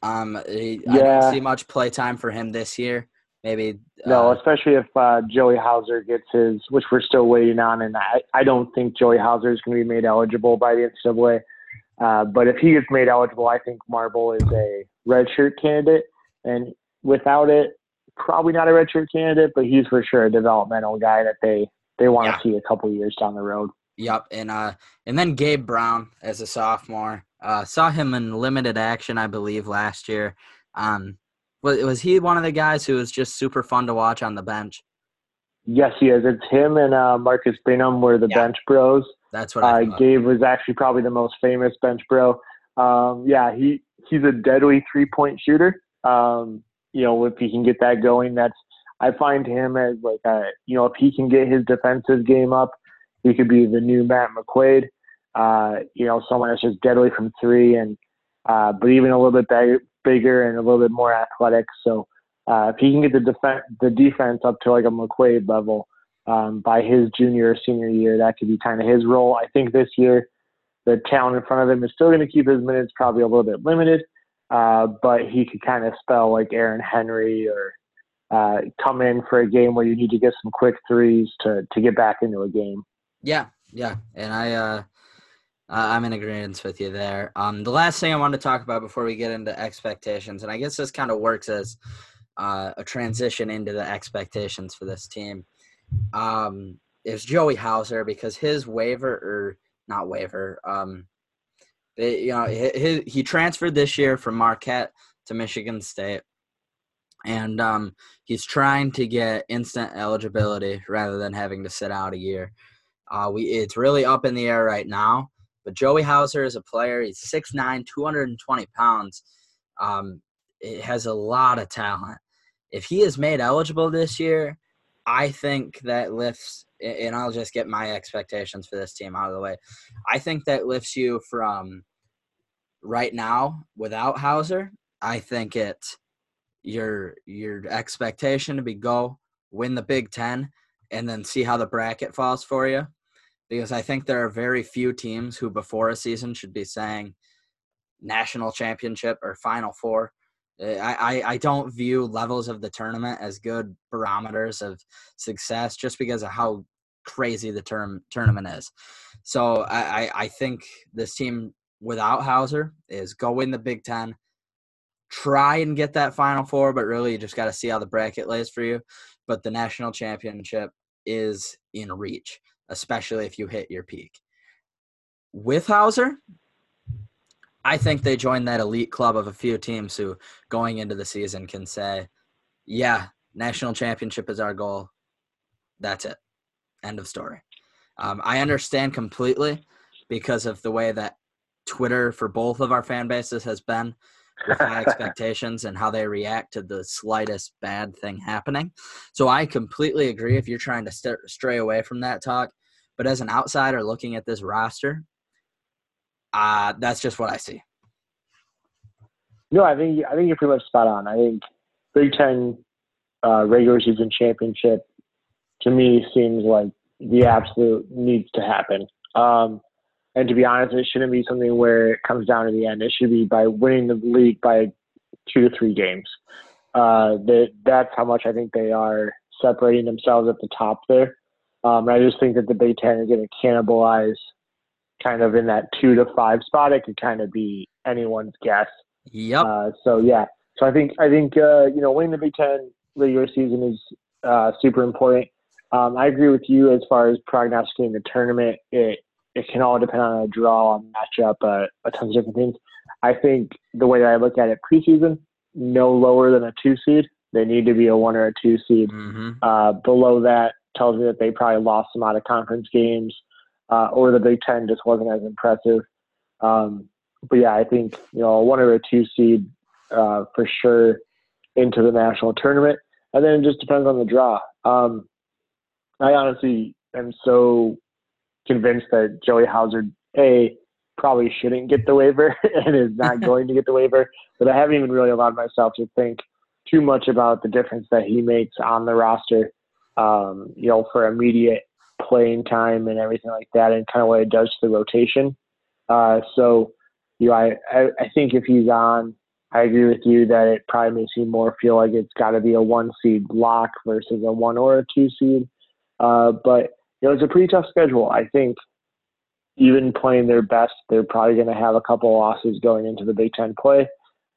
Um, he, yeah. I don't see much play time for him this year. Maybe uh, no, especially if uh, Joey Hauser gets his, which we're still waiting on, and I, I don't think Joey Hauser is going to be made eligible by the NCAA. Uh, but if he gets made eligible, I think Marble is a redshirt candidate, and without it, probably not a redshirt candidate, but he's for sure a developmental guy that they they want yeah. to see a couple years down the road. Yep, and uh, and then Gabe Brown as a sophomore. Uh, saw him in limited action, I believe, last year. Um, was was he one of the guys who was just super fun to watch on the bench? Yes, he is. It's him and uh, Marcus Bingham were the yeah. bench bros. That's what I uh, Gabe was actually probably the most famous bench bro. Um, yeah, he he's a deadly three point shooter. Um, you know, if he can get that going, that's I find him as like a you know if he can get his defensive game up, he could be the new Matt McQuaid. Uh, you know, someone that's just deadly from three and uh, but even a little bit big, bigger and a little bit more athletic. So uh, if he can get the defense the defense up to like a McQuaid level, um, by his junior or senior year. That could be kind of his role. I think this year, the talent in front of him is still going to keep his minutes probably a little bit limited, uh, but he could kind of spell like Aaron Henry or uh, come in for a game where you need to get some quick threes to to get back into a game. Yeah, yeah, and I. Uh... I'm in agreement with you there. Um, the last thing I want to talk about before we get into expectations, and I guess this kind of works as uh, a transition into the expectations for this team, um, is Joey Hauser because his waiver or not waiver, um, they, you know, he, he transferred this year from Marquette to Michigan State. And um, he's trying to get instant eligibility rather than having to sit out a year. Uh, we it's really up in the air right now. But Joey Hauser is a player. He's 6'9", 220 pounds. Um, it has a lot of talent. If he is made eligible this year, I think that lifts, and I'll just get my expectations for this team out of the way. I think that lifts you from right now without Hauser. I think it your your expectation to be go win the Big Ten and then see how the bracket falls for you because I think there are very few teams who before a season should be saying national championship or final four. Uh, I, I, I don't view levels of the tournament as good barometers of success just because of how crazy the term tournament is. So I, I, I think this team without Hauser is go win the Big Ten, try and get that Final Four, but really you just got to see how the bracket lays for you. But the national championship is in reach especially if you hit your peak. With Hauser, I think they join that elite club of a few teams who, going into the season, can say, yeah, national championship is our goal. That's it. End of story. Um, I understand completely because of the way that Twitter for both of our fan bases has been with high expectations and how they react to the slightest bad thing happening. So I completely agree if you're trying to st- stray away from that talk. But as an outsider looking at this roster, uh, that's just what I see. No, I think I think you're pretty much spot on. I think Big Ten uh, regular season championship to me seems like the absolute needs to happen. Um, and to be honest, it shouldn't be something where it comes down to the end. It should be by winning the league by two to three games. Uh, that that's how much I think they are separating themselves at the top there. Um, I just think that the Big Ten is going to cannibalize kind of in that two to five spot. It could kind of be anyone's guess. Yep. Uh, so yeah, so I think I think uh, you know winning the Big Ten regular season is uh, super important. Um, I agree with you as far as prognosticating the tournament. It it can all depend on a draw, a matchup, uh, a ton of different things. I think the way that I look at it preseason, no lower than a two seed. They need to be a one or a two seed. Mm-hmm. Uh, below that tells me that they probably lost some out of conference games, uh, or the Big Ten just wasn't as impressive. Um, but yeah, I think you know a one or a two seed uh, for sure into the national tournament, and then it just depends on the draw. Um, I honestly am so convinced that Joey Hauser a probably shouldn't get the waiver and is not going to get the waiver, but I haven't even really allowed myself to think too much about the difference that he makes on the roster. Um, you know, for immediate playing time and everything like that, and kind of what it does to the rotation. Uh, so, you know, I, I, I think if he's on, I agree with you that it probably makes me more feel like it's got to be a one seed block versus a one or a two seed. Uh, but you know, it's a pretty tough schedule. I think even playing their best, they're probably going to have a couple losses going into the Big Ten play.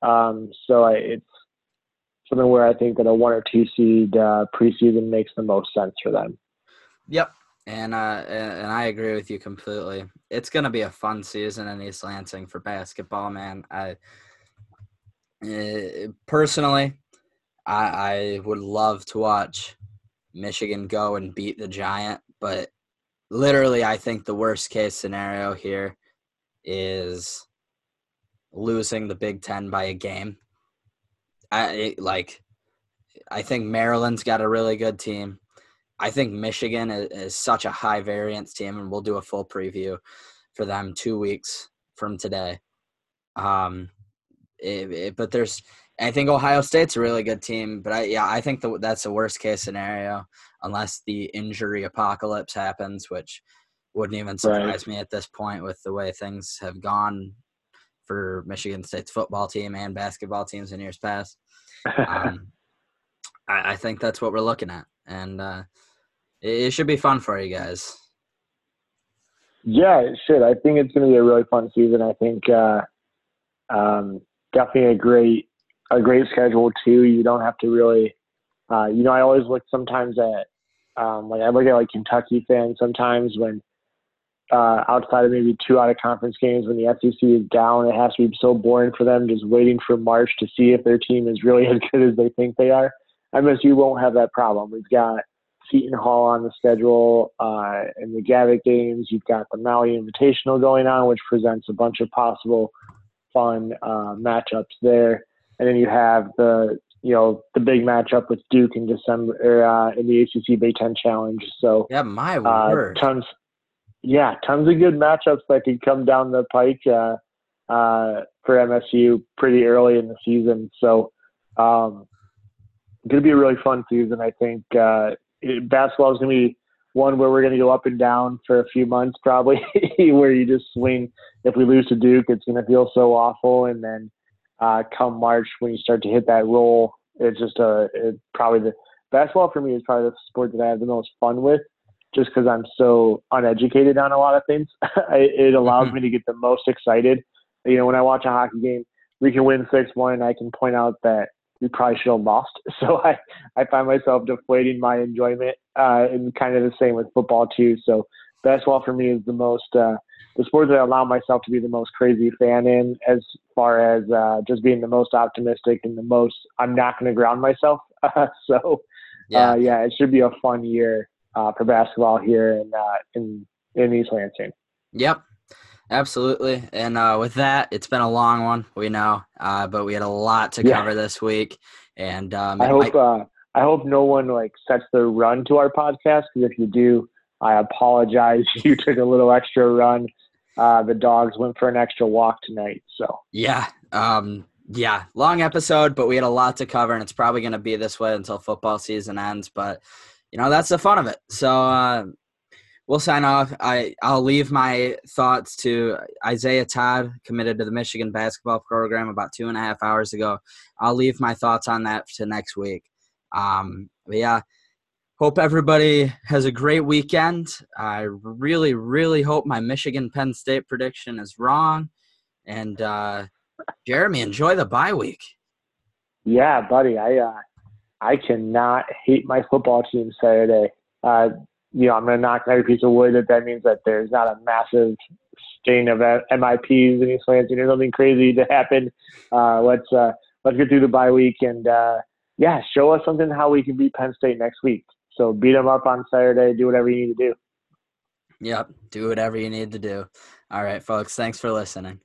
Um, so I, it's something where I think that a one or two seed uh, preseason makes the most sense for them. Yep, and uh, and I agree with you completely. It's going to be a fun season in East Lansing for basketball, man. I uh, personally, I, I would love to watch Michigan go and beat the Giant, but literally, I think the worst case scenario here is losing the Big Ten by a game I like. I think Maryland's got a really good team. I think Michigan is, is, such a high variance team, and we'll do a full preview for them two weeks from today. Um, it, it, but there's, I think Ohio State's a really good team, but I yeah, I think the, that's the worst case scenario unless the injury apocalypse happens, which wouldn't even surprise right. me at this point with the way things have gone for Michigan State's football team and basketball teams in years past. Um, I, I, think that's what we're looking at, and uh, it, it, should be fun for you guys. Yeah, it should. I think it's going to be a really fun season. I think uh, um, definitely a great a great schedule too. You don't have to really, uh, you know, I always look sometimes at um, like I look at like Kentucky fans sometimes when uh, outside of maybe two out of conference games when the SEC is down. It has to be so boring for them just waiting for March to see if their team is really as good as they think they are. MSU won't have that problem. We've got Seton Hall on the schedule uh, in the Gavitt games. You've got the Maui Invitational going on, which presents a bunch of possible fun uh, matchups there. And then you have the you know the big matchup with Duke in December uh, in the ACC Big Ten Challenge. So yeah, my uh, word, tons, yeah, tons of good matchups that could come down the pike uh, uh, for MSU pretty early in the season. So um, going to be a really fun season. I think uh, basketball is going to be one where we're going to go up and down for a few months, probably, where you just swing. If we lose to Duke, it's going to feel so awful, and then uh, come March when you start to hit that roll, it's just a it, probably the basketball for me is probably the sport that I have the most fun with, just because I'm so uneducated on a lot of things. it allows mm-hmm. me to get the most excited. You know, when I watch a hockey game, we can win six one, and I can point out that we probably should have lost. So I, I find myself deflating my enjoyment, uh, and kind of the same with football too. So basketball for me is the most, uh, the sport that I allow myself to be the most crazy fan in as far as, uh, just being the most optimistic and the most, I'm not going to ground myself. so, yeah. Uh, yeah, it should be a fun year, uh, for basketball here in, uh, in, in East Lansing. Yep. Absolutely. And uh, with that, it's been a long one, we know, uh, but we had a lot to cover yeah. this week. And um, I hope uh, I hope no one like sets their run to our podcast because if you do, I apologize. You took a little extra run. Uh, the dogs went for an extra walk tonight. So yeah, um, yeah, long episode, but we had a lot to cover, and it's probably going to be this way until football season ends. But you know that's the fun of it. So uh, we'll sign off. I I'll leave my thoughts to Isaiah Todd, committed to the Michigan basketball program about two and a half hours ago. I'll leave my thoughts on that to next week. Um, but yeah, hope everybody has a great weekend. I really, really hope my Michigan Penn State prediction is wrong. And uh, Jeremy, enjoy the bye week. Yeah, buddy. I uh, I cannot hate my football team Saturday. Uh, you know, I'm going to knock every piece of wood that that means that there's not a massive stain of MIPs in East or something crazy to happen. Uh, let's uh, let's get through the bye week and uh, yeah, show us something how we can beat Penn State next week. So beat them up on Saturday. Do whatever you need to do. Yep, do whatever you need to do. All right, folks. Thanks for listening.